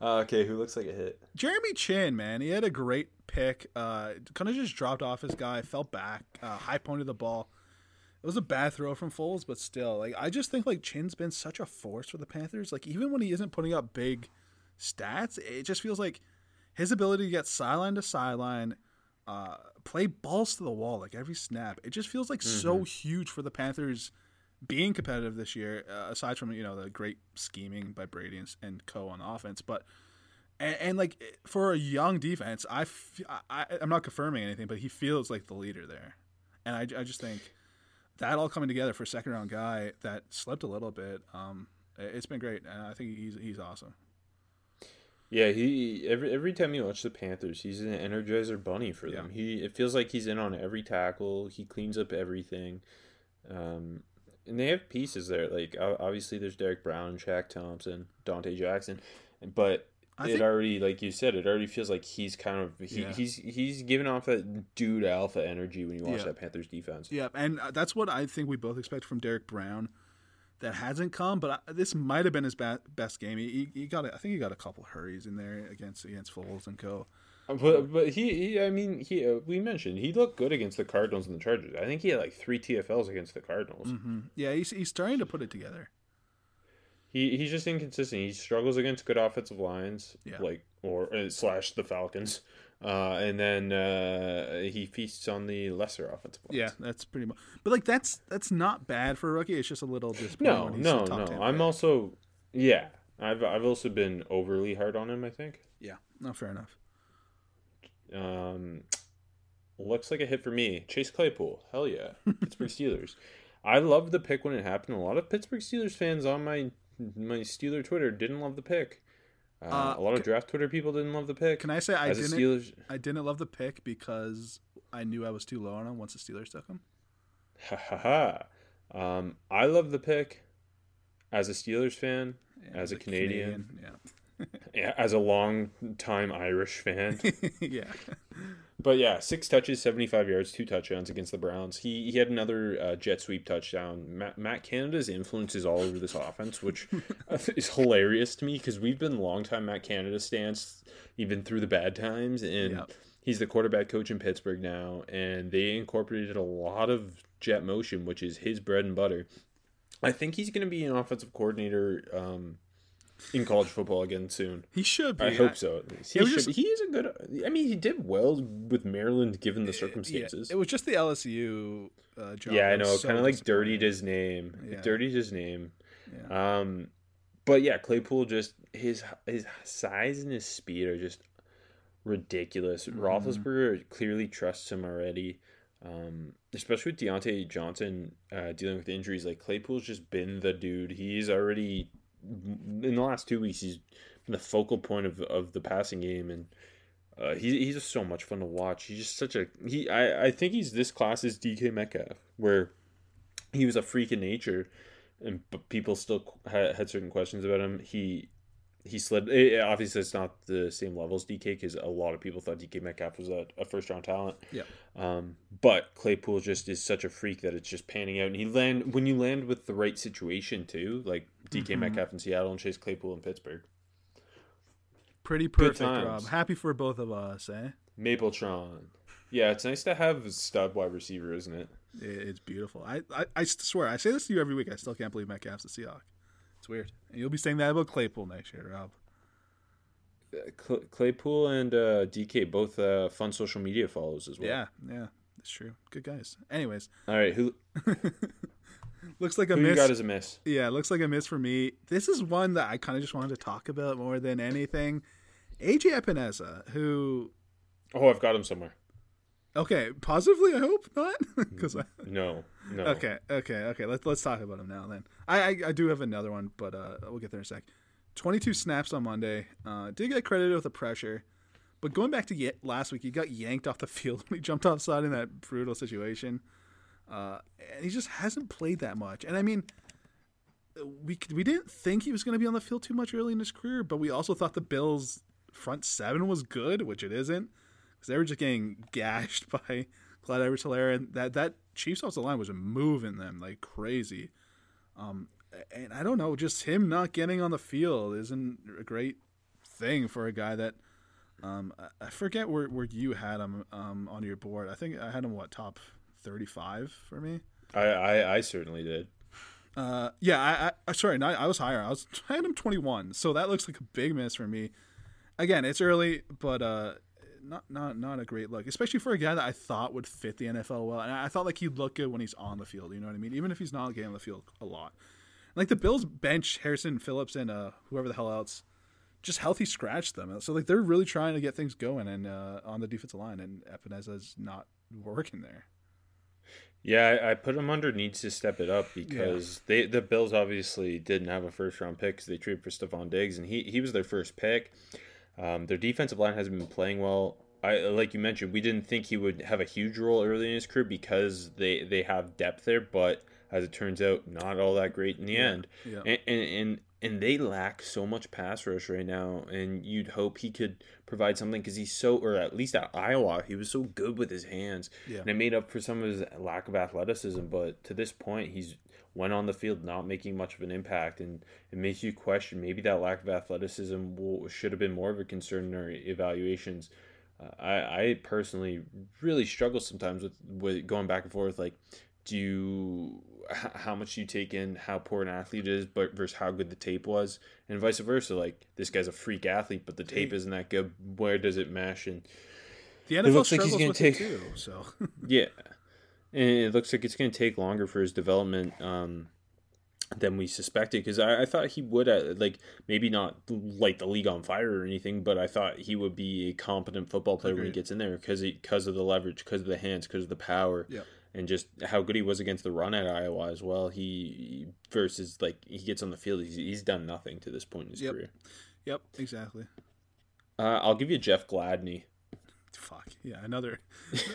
uh, okay, who looks like a hit? Jeremy Chinn, man, he had a great pick. Uh, kind of just dropped off his guy, fell back, uh, high pointed the ball. It was a bad throw from Foles, but still, like I just think like Chinn's been such a force for the Panthers. Like even when he isn't putting up big stats, it just feels like his ability to get sideline to sideline, uh, play balls to the wall like every snap. It just feels like so huge for the Panthers being competitive this year. Uh, aside from you know the great scheming by Brady and, and Co on offense, but and, and like for a young defense, I, f- I am not confirming anything, but he feels like the leader there, and I, I just think that all coming together for a second round guy that slipped a little bit. Um, it- it's been great, and I think he's he's awesome. Yeah, he every every time you watch the Panthers, he's an energizer bunny for them. He it feels like he's in on every tackle. He cleans up everything, um, and they have pieces there. Like obviously, there's Derrick Brown, Shaq Thompson, Donte Jackson, but I it think- already, like you said, it already feels like he's kind of he, Yeah. he's he's giving off that dude alpha energy when you watch Yeah. that Panthers defense. Yeah, and uh, that's what I think we both expect from Derrick Brown. That hasn't come, but I, this might have been his ba- best game. He, he, he got, a, I think he got a couple hurries in there against against Foles and Co. But but he, he I mean he uh, we mentioned he looked good against the Cardinals and the Chargers. I think he had like three TFLs against the Cardinals. hmm Yeah, he's he's starting to put it together. He he's just inconsistent. He struggles against good offensive lines, Yeah. like or uh, slash the Falcons, uh, and then uh, he feasts on the lesser offensive lines. Yeah, that's pretty much. But like that's that's not bad for a rookie. It's just a little disappointing. No, no, no. 10 I'm pick. also yeah, I've I've also been overly hard on him. I think. Yeah, no, fair enough. Um, looks like a hit for me. Chase Claypool, hell yeah, Pittsburgh Steelers. I loved the pick when it happened. A lot of Pittsburgh Steelers fans on my my Steeler Twitter didn't love the pick. Uh, Uh, a lot of draft Twitter people didn't love the pick. Can I say I As didn't? Steelers, I didn't love the pick because I knew I was too low on him once the Steelers took him. ha ha ha. Um, I love the pick. As a Steelers fan, as a Canadian, yeah, as a long time Irish fan, yeah. But yeah, six touches, seventy-five yards, two touchdowns against the Browns. He he had another uh, jet sweep touchdown. Matt, Matt Canada's influence is all over this offense, which is hilarious to me because we've been longtime Matt Canada stance even through the bad times, and Yep. he's the quarterback coach in Pittsburgh now, and they incorporated a lot of jet motion, which is his bread and butter. I think he's going to be an offensive coordinator um, in college football again soon. He should be. I hope so. At least. He, it was should, just- he is a good. I mean, he did well with Maryland given the Yeah, circumstances. it was just the LSU uh, job. Yeah, I know. so kind of like dirtied his name. It dirtied his name. Yeah. Um, but yeah, Claypool just his his size and his speed are just ridiculous. Mm-hmm. Roethlisberger clearly trusts him already. Um, especially with Diontae Johnson uh, dealing with injuries, like Claypool's just been the dude. He's already in the last two weeks. He's been the focal point of of the passing game, and uh, he, he's just so much fun to watch. He's just such a he. I I think he's this class's DK Metcalf, where he was a freak in nature, and but people still had, had certain questions about him. He he slid. eh, obviously, it's not the same level as DK because a lot of people thought DK Metcalf was a, a first round talent. Yeah. Um, but Claypool just is such a freak that it's just panning out, and he land when you land with the right situation too, like DK Mm-hmm. Metcalf in Seattle and Chase Claypool in Pittsburgh. Pretty perfect. Rob. Happy for both of us, eh? Mapletron. Yeah, it's nice to have a stud wide receiver, isn't it? It- It's beautiful. I, I, I swear, I say this to you every week. I still can't believe Metcalf's a Seahawk. It's weird. And you'll be saying that about Claypool next year, Rob. Claypool and uh, DK both uh, fun social media follows as well. Yeah, yeah, it's true. Good guys. Anyways, All right, who looks like a who you miss. got as a miss? Yeah, looks like a miss for me. This is one that I kind of just wanted to talk about more than anything. AJ Epenesa, who, Oh, I've got him somewhere. okay, positively, I hope not, because I. No, no. Okay, okay, okay. Let's let's talk about him now. Then I I, I do have another one, but uh, we'll get there in a sec. Twenty-two snaps on Monday. Uh, did get credited with the pressure, but going back to last week, he got yanked off the field when he jumped offside in that brutal situation. Uh, and he just hasn't played that much. And I mean, we we didn't think he was going to be on the field too much early in his career, but we also thought the Bills' front seven was good, which it isn't, because they were just getting gashed by Clyde Edwards-Helaire, and that that Chiefs offensive line was moving them like crazy. Um, and I don't know, just him not getting on the field isn't a great thing for a guy that. Um, I- I forget where, where you had him um, on your board. I think I had him what top thirty-five for me. I, I I certainly did. Uh, yeah, I, I sorry, no, I was higher. I was I had him twenty one, so that looks like a big miss for me. Again, it's early, but uh, not not not a great look, especially for a guy that I thought would fit the NFL well, and I thought like he'd look good when he's on the field. You know what I mean? Even if he's not getting on the field a lot. Like the Bills bench Harrison Phillips and uh, whoever the hell else, just healthy scratch them. So like they're really trying to get things going and uh, on the defensive line, and Epenesa's not working there. Yeah, I, I put him under needs to step it up because they the Bills obviously didn't have a first round pick because they traded for Stefon Diggs and he he was their first pick. Um, their defensive line hasn't been playing well. I like you mentioned, we didn't think he would have a huge role early in his career because they they have depth there, but as it turns out, not all that great in the end. yeah. And, and and and they lack so much pass rush right now, and you'd hope he could provide something because he's so, or at least at Iowa, he was so good with his hands, Yeah. and it made up for some of his lack of athleticism. But to this point, he's went on the field not making much of an impact, and it makes you question maybe that lack of athleticism will, should have been more of a concern in our evaluations. Uh, I, I personally really struggle sometimes with, with going back and forth. Like, do you how much you take in how poor an athlete is, but versus how good the tape was, and vice versa. Like, this guy's a freak athlete, but the tape isn't that good. Where does it mesh? And The NFL looks like struggles he's gonna with take- it too. So yeah, and it looks like it's going to take longer for his development. Um, than we suspected because I, I thought he would uh, like maybe not light the league on fire or anything, but I thought he would be a competent football player when he gets in there because because of the leverage, because of the hands, because of the power, Yep. And just how good he was against the run at Iowa as well. He versus like he gets on the field, he's, he's done nothing to this point in his Yep. career. Yep, exactly. Uh, I'll give you Jeff Gladney. Fuck yeah, another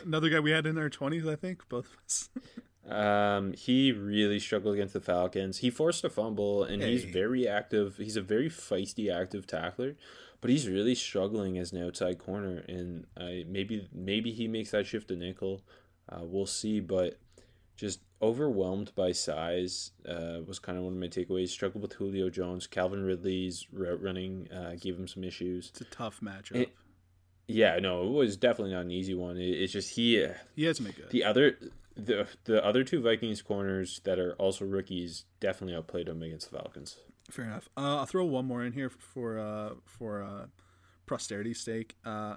another guy we had in our twenties, I think, both of us. Um, he really struggled against the Falcons. He forced a fumble, and he's very active. He's a very feisty, active tackler, but he's really struggling as an outside corner. And I maybe maybe he makes that shift to nickel. Uh, we'll see, but just overwhelmed by size uh, was kind of one of my takeaways. Struggled with Julio Jones, Calvin Ridley's route running uh, gave him some issues. It's a tough matchup. It- Yeah, no, it was definitely not an easy one. It, it's just he. he hasn't been good. The other the the other two Vikings corners that are also rookies definitely outplayed him against the Falcons. Fair enough. Uh, I'll throw one more in here for uh, for uh, posterity's sake. Uh,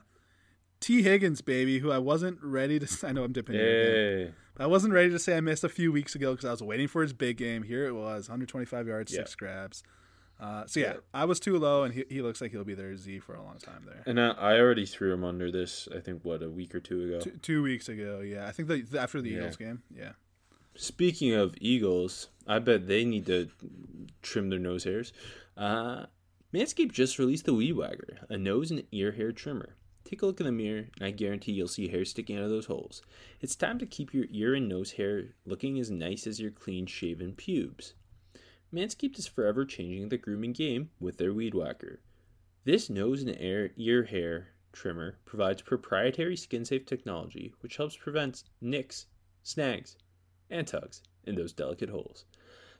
Tee Higgins, baby, who I wasn't ready to. I know I'm dipping. Hey. But I wasn't ready to say I missed a few weeks ago because I was waiting for his big game. Here it was, 125 yards, Yeah. six grabs. Uh, so yeah, Yeah. I was too low, and he, he looks like he'll be there Z for a long time there. And I, I already threw him under this. I think what a week or two ago. Two, two weeks ago, yeah, I think the, after the Yeah. Eagles game, yeah. Speaking of Eagles, I bet they need to trim their nose hairs. Uh, Manscaped just released the Weed Whacker, a nose and ear hair trimmer. Take a look in the mirror, and I guarantee you'll see hair sticking out of those holes. It's time to keep your ear and nose hair looking as nice as your clean shaven pubes. Manscaped is forever changing the grooming game with their Weed Whacker. This nose and ear, ear hair trimmer provides proprietary skin safe technology which helps prevent nicks, snags, and tugs in those delicate holes.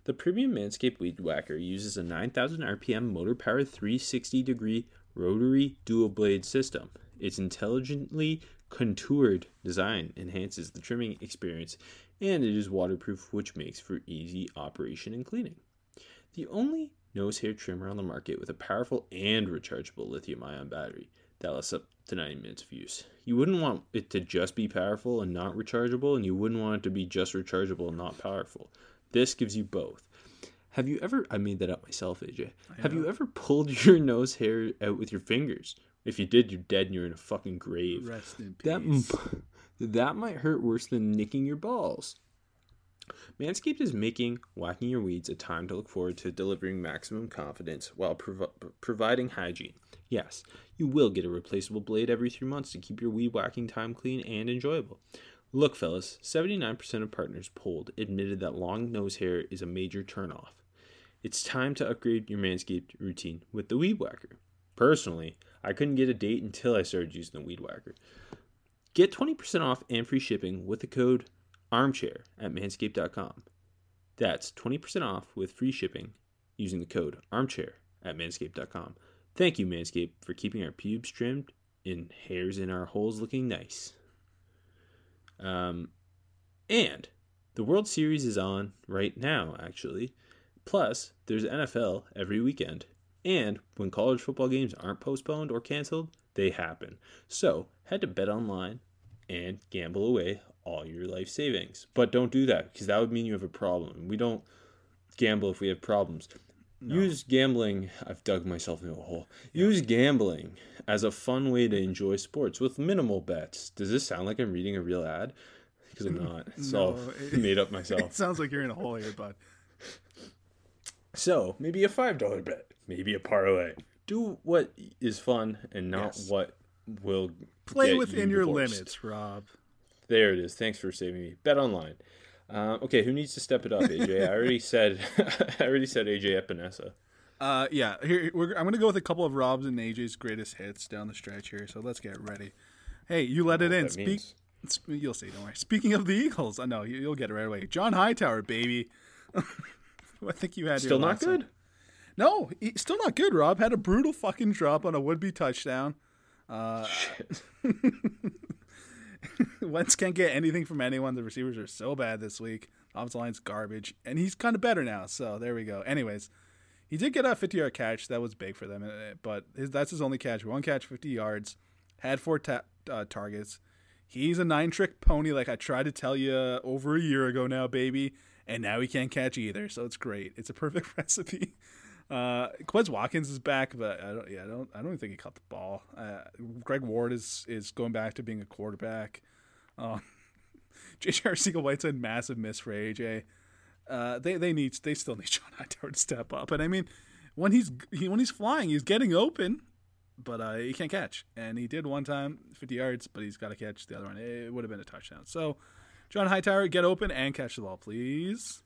The premium Manscaped Weed Whacker uses a 9,000 RPM motor powered 360 degree rotary dual blade system. Its intelligently contoured design enhances the trimming experience and it is waterproof, which makes for easy operation and cleaning. The only nose hair trimmer on the market with a powerful and rechargeable lithium ion battery that lasts up to 90 minutes of use. You wouldn't want it to just be powerful and not rechargeable, and you wouldn't want it to be just rechargeable and not powerful. This gives you both. Have you ever, I made that up myself, AJ. Have you ever pulled your nose hair out with your fingers? If you did, you're dead and you're in a fucking grave. Rest in That, peace. that that might hurt worse than nicking your balls. Manscaped is making whacking your weeds a time to look forward to delivering maximum confidence while provi- providing hygiene. Yes, you will get a replaceable blade every three months to keep your weed whacking time clean and enjoyable. Look, fellas, 79% of partners polled admitted that long nose hair is a major turnoff. It's time to upgrade your Manscaped routine with the Weed Whacker. Personally, I couldn't get a date until I started using the Weed Whacker. Get 20% off and free shipping with the code armchair at manscaped.com. That's 20% off with free shipping using the code armchair at manscaped.com. Thank you, Manscaped, for keeping our pubes trimmed and hairs in our holes looking nice. Um, and the World Series is on right now, actually. Plus, there's NFL every weekend. And when college football games aren't postponed or canceled, they happen. So head to Bet Online and gamble away all your life savings. But don't do that because that would mean you have a problem. We don't gamble if we have problems. Use gambling. I've dug myself into a hole. Use gambling as a fun way to enjoy sports with minimal bets. Does this sound like I'm reading a real ad? Because I'm not. It's all No, it- made up It myself. sounds like you're in a hole here, bud. So maybe a five dollar bet, maybe a parlay. Do what is fun and not Yes. what will Play within you your limits, Rob. There it is. Thanks for saving me. Bet online. Uh, okay, who needs to step it up, AJ? I already said. I already said AJ Epenesa. Uh, yeah. Here we're, I'm gonna go with a couple of Rob's and AJ's greatest hits down the stretch here. So let's get ready. Hey, you let it in. Speak. means. You'll see. Don't worry. Speaking of the Eagles, I know you, you'll get it right away. John Hightower, baby. I think you had your Still not good. one. No, he, still not good. Rob had a brutal fucking drop on a would-be touchdown. Shit. Wentz can't get anything from anyone. The receivers are so bad this week. Offensive line's garbage, and he's kind of better now. So there we go. Anyways, he did get a 50-yard catch. That was big for them, uh, but his, that's his only catch. One catch, 50 yards. Had four ta- uh, targets. He's a nine-trick pony, like I tried to tell you over a year ago now, baby. and now he can't catch either. So it's great. It's a perfect recipe. Uh, Quez Watkins is back, but I don't. Yeah, I don't. I don't think he caught the ball. Uh, Greg Ward is is going back to being a quarterback. Um, J.J. Arcega Whiteside, massive miss for AJ. Uh, they they need they still need John Hightower to step up. And I mean, when he's he, when he's flying, he's getting open, but uh, he can't catch. And he did one time, 50 yards, but he's got to catch the other one. It would have been a touchdown. So, John Hightower, get open and catch the ball, please.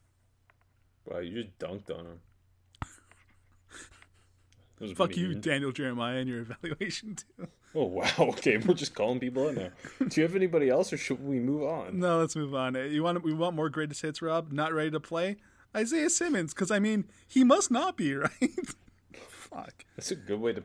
Wow, you just dunked on him. Fuck you, mean. Daniel Jeremiah, and your evaluation too. Oh wow. Okay, we're just calling people in now. Do you have anybody else, or should we move on? No, let's move on. Uh, You want we want more greatest hits, Rob? Not ready to play? Isaiah Simmons, because I mean he must not be right. Fuck. That's a good way to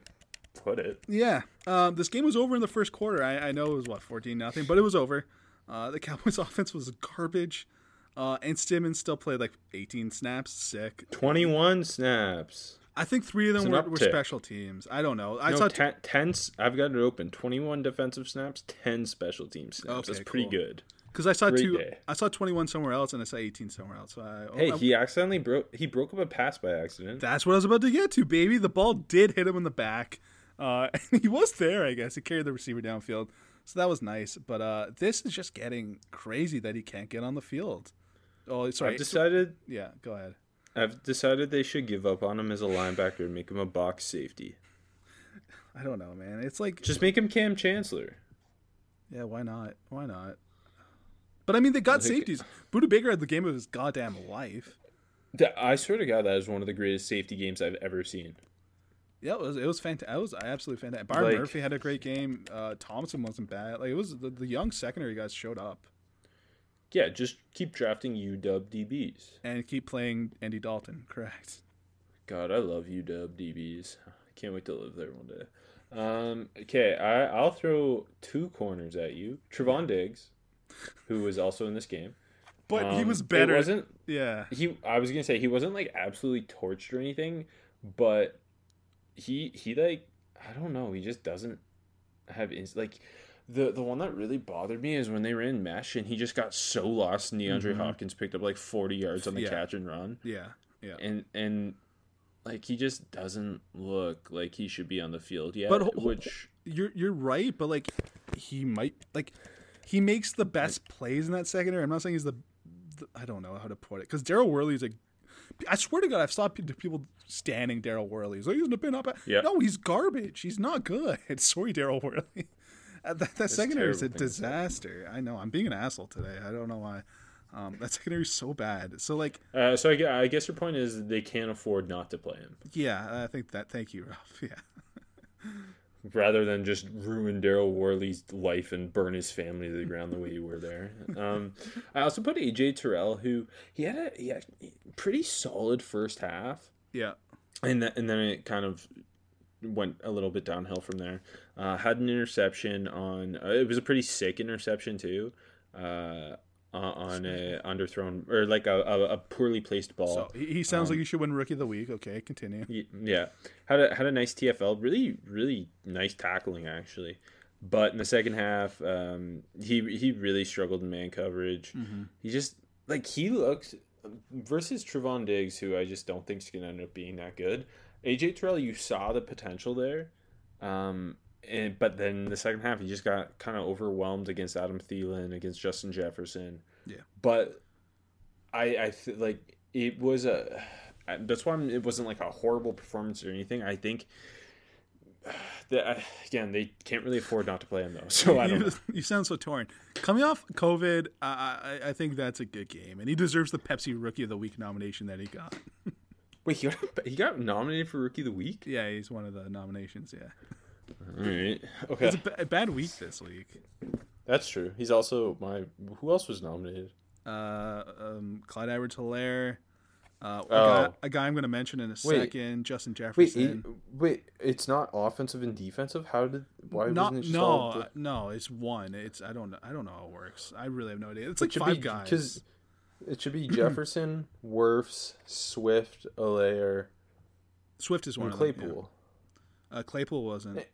put it. Yeah. Um, this game was over in the first quarter. I, I know it was what fourteen nothing, but it was over. Uh, the Cowboys' offense was garbage, uh, and Simmons still played like eighteen snaps. Sick. Twenty-one snaps. I think three of them were, were special teams. I don't know. I no, saw ten, 10 s- I've got it open. Twenty-one defensive snaps, ten special team snaps. Okay, That's pretty cool. good. because I saw Great two. day. I saw twenty one somewhere else, and I saw eighteen somewhere else. So I, Hey, I- he accidentally broke. He broke up a pass by accident. That's what I was about to get to, baby. The ball did hit him in the back. Uh, and he was there, I guess. He carried the receiver downfield. So that was nice. But uh, this is just getting crazy that he can't get on the field. Oh, sorry. I've decided. yeah, go ahead. I've decided they should give up on him as a linebacker and make him a box safety. I don't know, man. It's like, Just make him Kam Chancellor. yeah, why not? Why not? But I mean, they got think- safeties. Budda Baker had the game of his goddamn life. I swear to God, that is one of the greatest safety games I've ever seen. Yeah, it was. It was fantastic. It was absolutely fantastic. Byron Like- Murphy had a great game. Uh, Thompson wasn't bad. Like it was the, the young secondary guys showed up Yeah, just keep drafting UW DBs. and keep playing Andy Dalton. Correct. God, I love UW DBs. I can't wait to live there one day. Um, okay, I, I'll throw two corners at you. Trevon Diggs, who was also in this game. But he Um, was it better. wasn't Yeah. he? I was gonna say he wasn't like absolutely torched or anything, but he he like I don't know. He just doesn't have ins- like the the one that really bothered me is when they ran mesh and he just got so lost and DeAndre Hopkins picked up like forty yards on the Mm-hmm. Yeah. catch and run Yeah. Yeah. and and like he just doesn't look like he should be on the field yet. But which You're you're right, but like he might like he makes the best plays in that secondary. I'm not saying he's the, the I don't know how to put it because Daryl Worley is a. I swear to God, I've saw people standing Daryl Worley. He's like, he's been up. Yeah. No, he's garbage. He's not good. Sorry, Daryl Worley. Uh, that that secondary is a terrible thing to say. disaster. I know. I'm being an asshole today. I don't know why. Um, that secondary is so bad. So like, uh, so I, I guess your point is they can't afford not to play him yeah, I think that. Thank you, Ralph. Yeah. rather than just ruin Daryl Worley's life and burn his family to the ground the way you were there. Um, I also put AJ Terrell, who he had a he had a pretty solid first half. Yeah. and th- and then it kind of went a little bit downhill from there. Uh, had an interception on. Uh, it was a pretty sick interception too. Uh, on a underthrown or like a, a, a poorly placed ball. So he, sounds like you should win Rookie of the Week. Okay, continue. Yeah, had a had a nice TFL. Really, really nice tackling actually. But in the second half, um, he he really struggled in man coverage. He just like he looks versus Trevon Diggs, who I just don't think is going to end up being that good. AJ Terrell, you saw the potential there, um, and but then the second half, he just got kind of overwhelmed against Adam Thielen, against Justin Jefferson. Yeah. But I I th- like it was a that's why I'm, it wasn't like a horrible performance or anything. I think that again they can't really afford not to play him though. So I don't know. you, you sound so torn. Coming off COVID, I, I I think that's a good game, and he deserves the Pepsi Rookie of the Week nomination that he got. Wait, he got he got nominated for Rookie of the Week. Yeah, he's one of the nominations. Yeah, All right, okay, it's a, bad week this week. that's true. He's also my. Who else was nominated? Uh, um, Clyde Edwards-Helaire, uh, a, Oh. guy, a guy I'm going to mention in a Wait. second, Justin Wait, Jefferson. he, wait, it's not offensive and defensive. How did why Not, wasn't it no, all? uh, no, it's one. It's I don't. I don't know how it works. I really have no idea. It's It like five be guys. It should be Jefferson, Wirfs, Swift, Helaire, Swift is one and of them. Claypool. yeah. Uh, Claypool wasn't.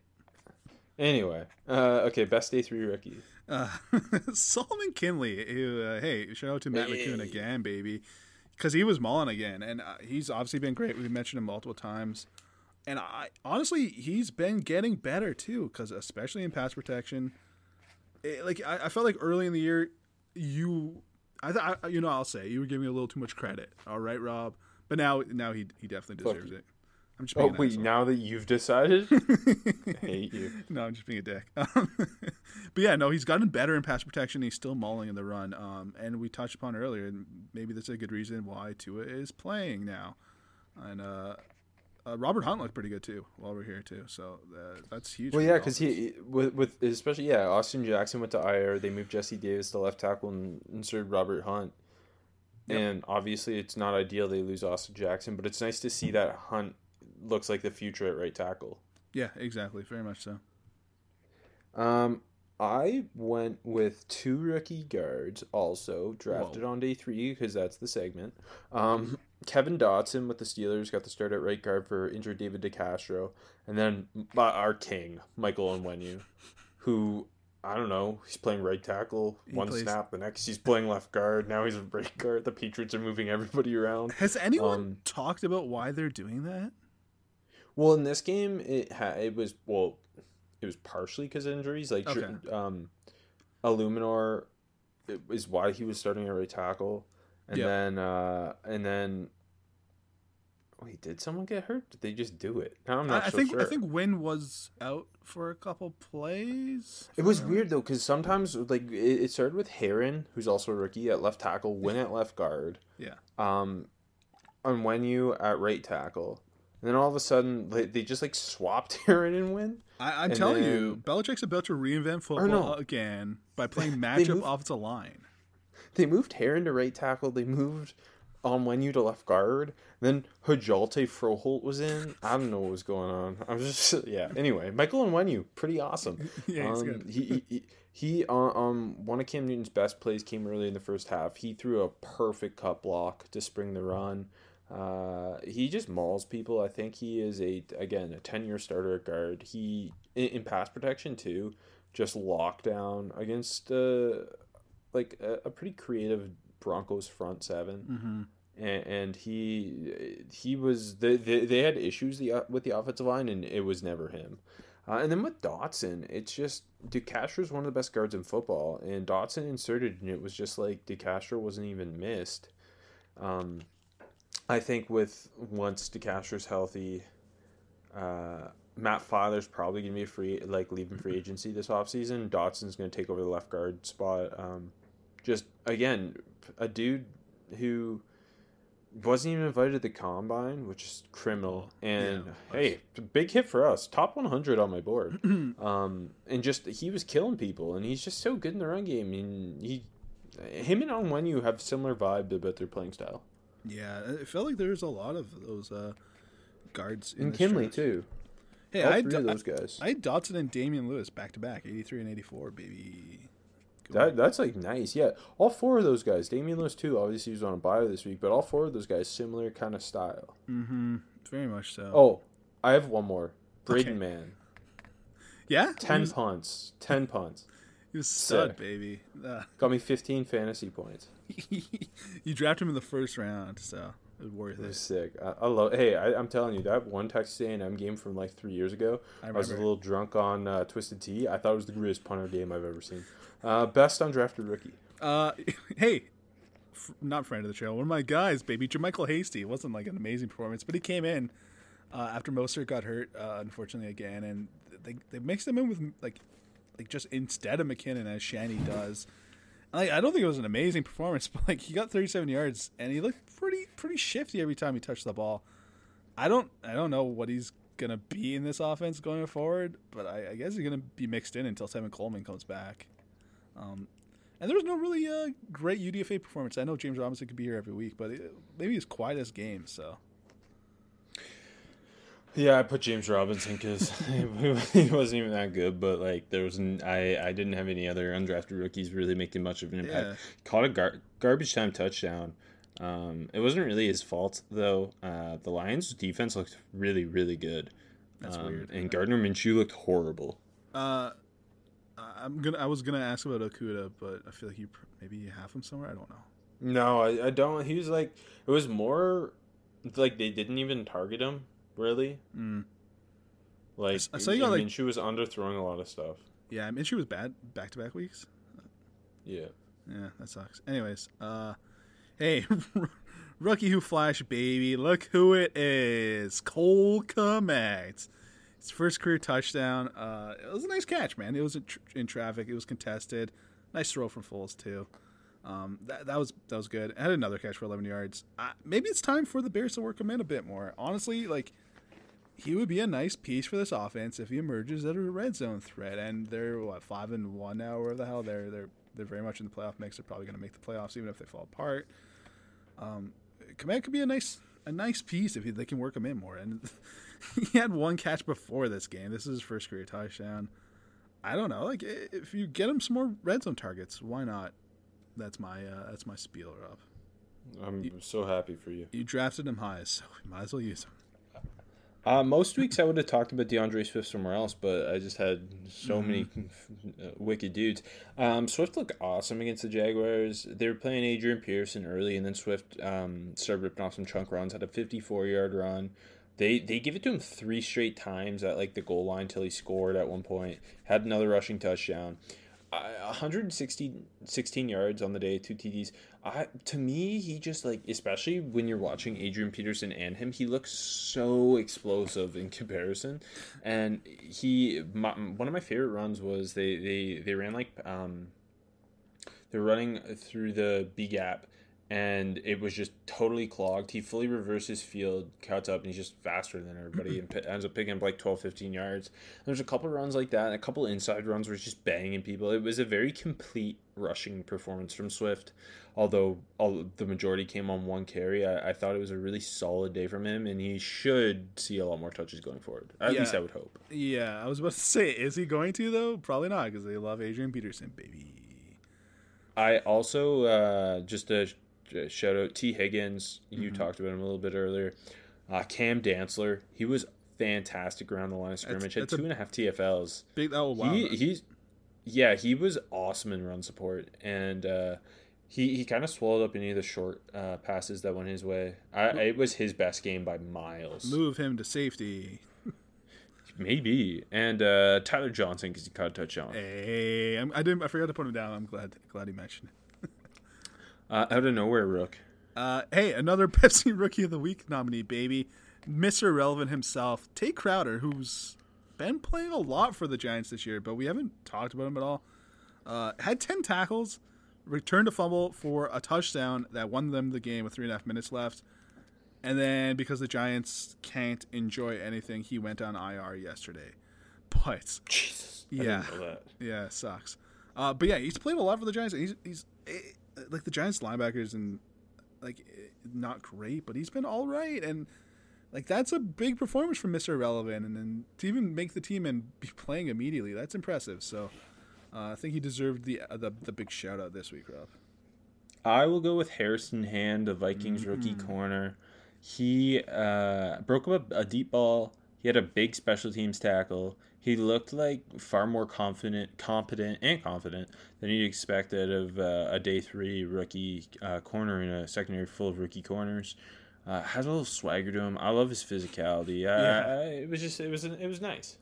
Anyway, uh, okay, best day three rookie. Uh, Solomon Kindley, who, uh, hey, shout out to Matt Hey. McCune again, baby. because he was mauling again, and uh, he's obviously been great. We mentioned him multiple times, and I honestly he's been getting better too, because especially in pass protection. It, like I, I felt like early in the year, you, I, th- I, you know, I'll say you were giving me a little too much credit. All right, Rob, but now now he he definitely deserves it. I'm just Oh wait, asshole. now that you've decided, I hate you. no, I'm just being a dick. Um, but yeah, no, he's gotten better in pass protection. He's still mauling in the run. Um, and we touched upon earlier, and maybe that's a good reason why Tua is playing now. And uh, uh, Robert Hunt looked pretty good too while we're here too. So uh, that's huge. Well, yeah, because he with with especially yeah, Austin Jackson went to IR. They moved Jesse Davis to left tackle and inserted Robert Hunt. Yep. And obviously, it's not ideal they lose Austin Jackson, but it's nice to see that Hunt looks like the future at right tackle. yeah, exactly, very much so. Um, I went with two rookie guards also drafted on day three because that's the segment. Um, Kevin Dotson with the Steelers got the start at right guard for injured David DeCastro, and then our king Michael Onwenu, who I don't know, he's playing right tackle He one plays- snap, the next he's playing left guard. Now he's a right guard. The Patriots are moving everybody around. Has anyone Um, talked about why they're doing that? Well, in this game, it ha- it was well, it was partially because of injuries. Like Okay. um, Illuminor is why he was starting at right tackle, and Yep. then uh, and then wait, did someone get hurt? Did they just do it? I'm not I, so think sure. I think Wynn was out for a couple plays. It was weird though, because sometimes like it, it started with Herron, who's also a rookie at left tackle, Wynn at left guard, Yeah. um, Onwenu at right tackle, and then all of a sudden they, they just like swapped Herron and Wynn. I, I'm And telling you, Belichick's about to reinvent football no. again by playing matchup moved- offensive line. They moved Herron to right tackle. They moved Onwenu to left guard. Then Hjalte Froholdt was in. I don't know what was going on. I was just yeah. Anyway, Michael Onwenu, pretty awesome. Yeah, he's um, good. He he, he, he uh, um one of Cam Newton's best plays came early in the first half. He threw a perfect cut block to spring the run. Uh, he just mauls people. I think he is a again a ten year starter at guard. He in, in pass protection too, just lockdown against uh like a, a pretty creative Broncos front 7 Mm-hmm. and, and he he was they, they, they had issues the, uh, with the offensive line and it was never him uh, and then with Dotson it's just DeCastro is one of the best guards in football and Dotson inserted and it was just like DeCastro wasn't even missed um, I think with once DeCastro's healthy uh, Matt Feiler's probably going to be a free like leaving free agency this offseason. Dotson's going to take over the left guard spot. Um, just again, a dude who wasn't even invited to the combine, which is criminal. And Yeah, hey, big hit for us. Top 100 on my board. um, and just he was killing people, and he's just so good in the run game. And he, him and Onwenu have similar vibe about their playing style. Yeah, it felt like there's a lot of those uh, guards. In And Kindley draft. too. Hey, All I, three had, of those guys. I had Dotson and Damien Lewis back to back, 83 and 84, baby. That that's like nice. Yeah, all four of those guys. Damien Lewis too. Obviously, he was on a bio this week, but all four of those guys similar kind of style. Mm-hmm. Very much so. Oh, I have one more. Braden Okay. Man, yeah? ten was, punts, ten punts. he was stud, Sick. baby. Uh, Got me fifteen fantasy points. you drafted him in the first round, so it was worth It was it. sick. I, I love. Hey, I, I'm telling you that one Texas A&M game from like three years ago. I I, was a little drunk on uh, Twisted Tea. I thought it was the greatest punter game I've ever seen. Uh, best undrafted rookie. Uh, hey, f- not friend of the show. One of my guys, baby, JaMycal Hasty. It wasn't like an amazing performance, but he came in uh, after Mostert got hurt, uh, unfortunately again, and they they mixed him in with like like just instead of McKinnon as Shanny does. Like I don't think it was an amazing performance, but like he got 37 yards and he looked pretty pretty shifty every time he touched the ball. I don't I don't know what he's gonna be in this offense going forward, but I, I guess he's gonna be mixed in until Tevin Coleman comes back. Um, and there was no really uh, great UDFA performance. I know James Robinson could be here every week, but it, maybe his quietest game. So Yeah, I put James Robinson because he wasn't even that good. But like, there was an, I I didn't have any other undrafted rookies really making much of an impact. Yeah. Caught a gar- garbage time touchdown. Um, it wasn't really his fault though. Uh, the Lions' defense looked really really good. That's Um, weird. And Gardner Minshew looked horrible. uh, I'm gonna I was gonna ask about Okudah, but I feel like you maybe you have him somewhere. I don't know. No, I, I don't. He was like it was more like they didn't even target him really. Mm. Like I saw you got, like- Minshew was underthrowing a lot of stuff. Yeah, Minshew was bad back to back weeks. Yeah. Yeah, that sucks. Anyways, uh, hey, rookie who flash baby, look who it is, Cole Kmet. His first career touchdown. Uh, it was a nice catch, man. It was in, tr- in traffic. It was contested. Nice throw from Foles too. Um, that, that was that was good. I had another catch for 11 yards. Maybe it's time for the Bears to work him in a bit more. Honestly, like he would be a nice piece for this offense if he emerges as a red zone threat. And they're what five and one now, wherever the hell they're they're they're very much in the playoff mix. They're probably going to make the playoffs even if they fall apart. Um, could be a nice a nice piece if he, they can work him in more. And he had one catch before this game. This is his first career touchdown. I don't know. Like if you get him some more red zone targets, why not? That's my uh, that's my spiel, Rob. I'm so happy for you. You drafted him high, so you might as well use him. Uh, most weeks I would have talked about DeAndre Swift somewhere else, but I just had so many uh, wicked dudes. Um, Swift looked awesome against the Jaguars. They were playing Adrian Peterson early, and then Swift um, started ripping off some chunk runs. Had a 54 yard run. They they give it to him three straight times at like the goal line till he scored at one point. Had another rushing touchdown. Uh, 160 16 yards on the day, two TDs. I to me, he just like especially when you're watching Adrian Peterson and him, he looks so explosive in comparison. And he my, one of my favorite runs was they they they ran like um they were running through the B gap and it was just totally clogged. He fully reverses field, cuts up, and he's just faster than everybody and pi- ends up picking up like 12, 15 yards. There's a couple runs like that, and a couple inside runs where he's just banging people. It was a very complete rushing performance from Swift, although all, the majority came on one carry. I, I thought it was a really solid day from him, and he should see a lot more touches going forward. At Yeah. least I would hope. Yeah, I was about to say, is he going to though? Probably not, because they love Adrian Peterson, baby. I also uh, just a, a shout out Tee Higgins. You Mm-hmm. talked about him a little bit earlier. Uh, Cam Dantzler, he was fantastic around the line of scrimmage. Had that's a- two and a half TFLs. Big. Oh wow. He he's yeah, he was awesome in run support, and uh, he he kind of swallowed up any of the short uh, passes that went his way. I, it was his best game by miles, Move him to safety. maybe. And uh, Tyler Johnson because he caught a touchdown. Hey, I'm, I didn't. I forgot to put him down. I'm glad. Glad he mentioned. it. Uh, out of nowhere, Rook. Uh, hey, another Pepsi Rookie of the Week nominee, baby, Mr. Relevant himself, Tae Crowder, who's been playing a lot for the Giants this year, but we haven't talked about him at all. Uh, had ten tackles, returned a fumble for a touchdown that won them the game with three and a half minutes left. And then because the Giants can't enjoy anything, he went on IR yesterday. But Jesus, I Yeah. didn't know that. yeah, it sucks. Uh, but yeah, he's played a lot for the Giants. He's he's eh, like the Giants linebackers and like not great, but he's been all right. And like that's a big performance from Mister Relevant and then to even make the team and be playing immediately, that's impressive. So uh, I think he deserved the uh, the the big shout out this week, Rob. I will go with Harrison Hand, the Vikings rookie corner. He uh, broke up a, a deep ball. He had a big special teams tackle. He looked like far more confident, competent, and confident than you'd expect out of uh, a day three rookie uh, corner in a secondary full of rookie corners. Uh, has a little swagger to him. I love his physicality. Uh, Yeah. it was just, it was, it was nice.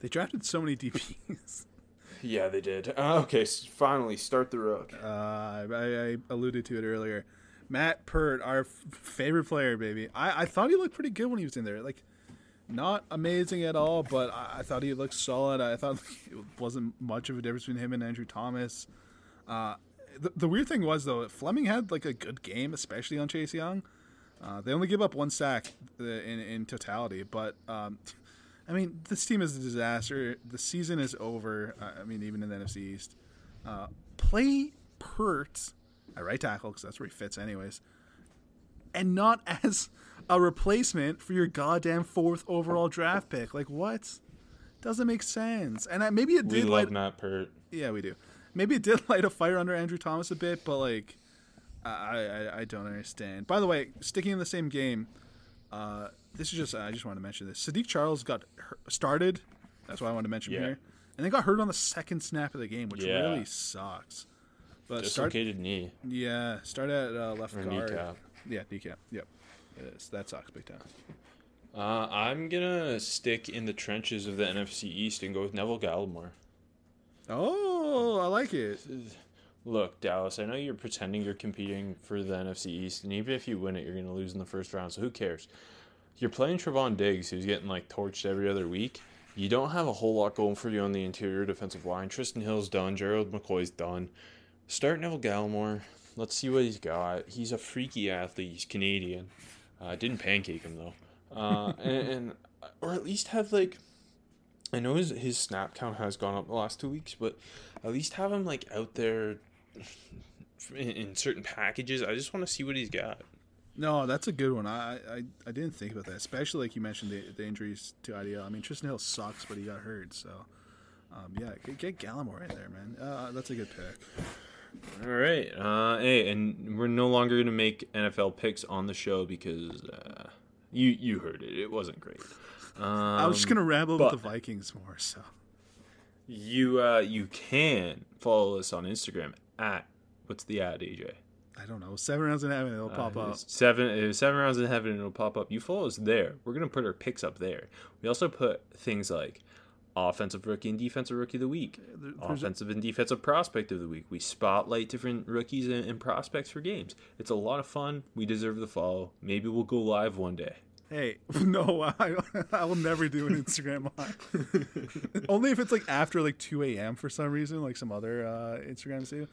They drafted so many DPs. Yeah, they did. Uh, okay, s finally start the rook. Uh, I, I alluded to it earlier. Matt Peart, our f- favorite player, baby. I, I thought he looked pretty good when he was in there. Like, not amazing at all, but I, I thought he looked solid. I thought it wasn't much of a difference between him and Andrew Thomas. Uh, the, the weird thing was though, Fleming had like a good game, especially on Chase Young. Uh, they only give up one sack uh, in in totality, but um, I mean, this team is a disaster. The season is over. Uh, I mean, even in the NFC East. Uh, play Peart at right tackle because that's where he fits, anyways, and not as a replacement for your goddamn fourth overall draft pick. Like what? Doesn't make sense. And I, maybe it did. We love Light, Matt Peart. yeah, we do. Maybe it did light a fire under Andrew Thomas a bit, but like, I I, I don't understand. By the way, sticking in the same game, uh, this is just I just want to mention this. Saahdiq Charles got started. That's why I wanted to mention Yeah. here, and then got hurt on the second snap of the game, which Yeah. really sucks. But start, Dislocated knee yeah, start at uh, left or guard. kneecap. Yeah, kneecap. Yep, it is. That sucks big time. Uh, I'm gonna stick in the trenches of the NFC East and go with Neville Gallimore. Oh, I like it. Look, Dallas, I know you're pretending you're competing for the NFC East, and even if you win it, you're gonna lose in the first round. So who cares? You're playing Trevon Diggs, who's getting like torched every other week. You don't have a whole lot going for you on the interior defensive line. Trysten Hill's done. Gerald McCoy's done. Start Neville Gallimore. Let's see what he's got. He's a freaky athlete. He's Canadian. Uh, didn't pancake him though. Uh, and, and or at least have like I know his his snap count has gone up the last two weeks, but at least have him like out there in, in certain packages. I just want to see what he's got. No, that's a good one. I, I I didn't think about that, especially like you mentioned the, the injuries to IDL. I mean, Trysten Hill sucks, but he got hurt. So, um, yeah, get, get Gallimore in there, man. Uh, that's a good pick. All right. Uh, hey, and we're no longer gonna make NFL picks on the show because uh, you you heard it. It wasn't great. Um, I was just gonna ramble but- about the Vikings more. So, You uh, you can follow us on Instagram at what's the ad AJ? I don't know. Seven rounds in heaven, it'll pop Uh, up. Seven uh, seven rounds in heaven, it'll pop up. You follow us there. We're gonna put our picks up there. We also put things like offensive rookie and defensive rookie of the week, there- there's a- offensive and defensive prospect of the week. We spotlight different rookies and, and prospects for games. It's a lot of fun. We deserve the follow. Maybe we'll go live one day. Hey, no, I, I will never do an Instagram live. Only if it's like after like 2 a.m. for some reason, like some other uh, Instagrams do.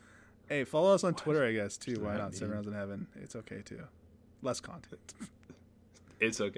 Hey, follow us on Twitter, I guess, too. Why not? Seven rounds in heaven. It's okay, too. Less content. It's okay.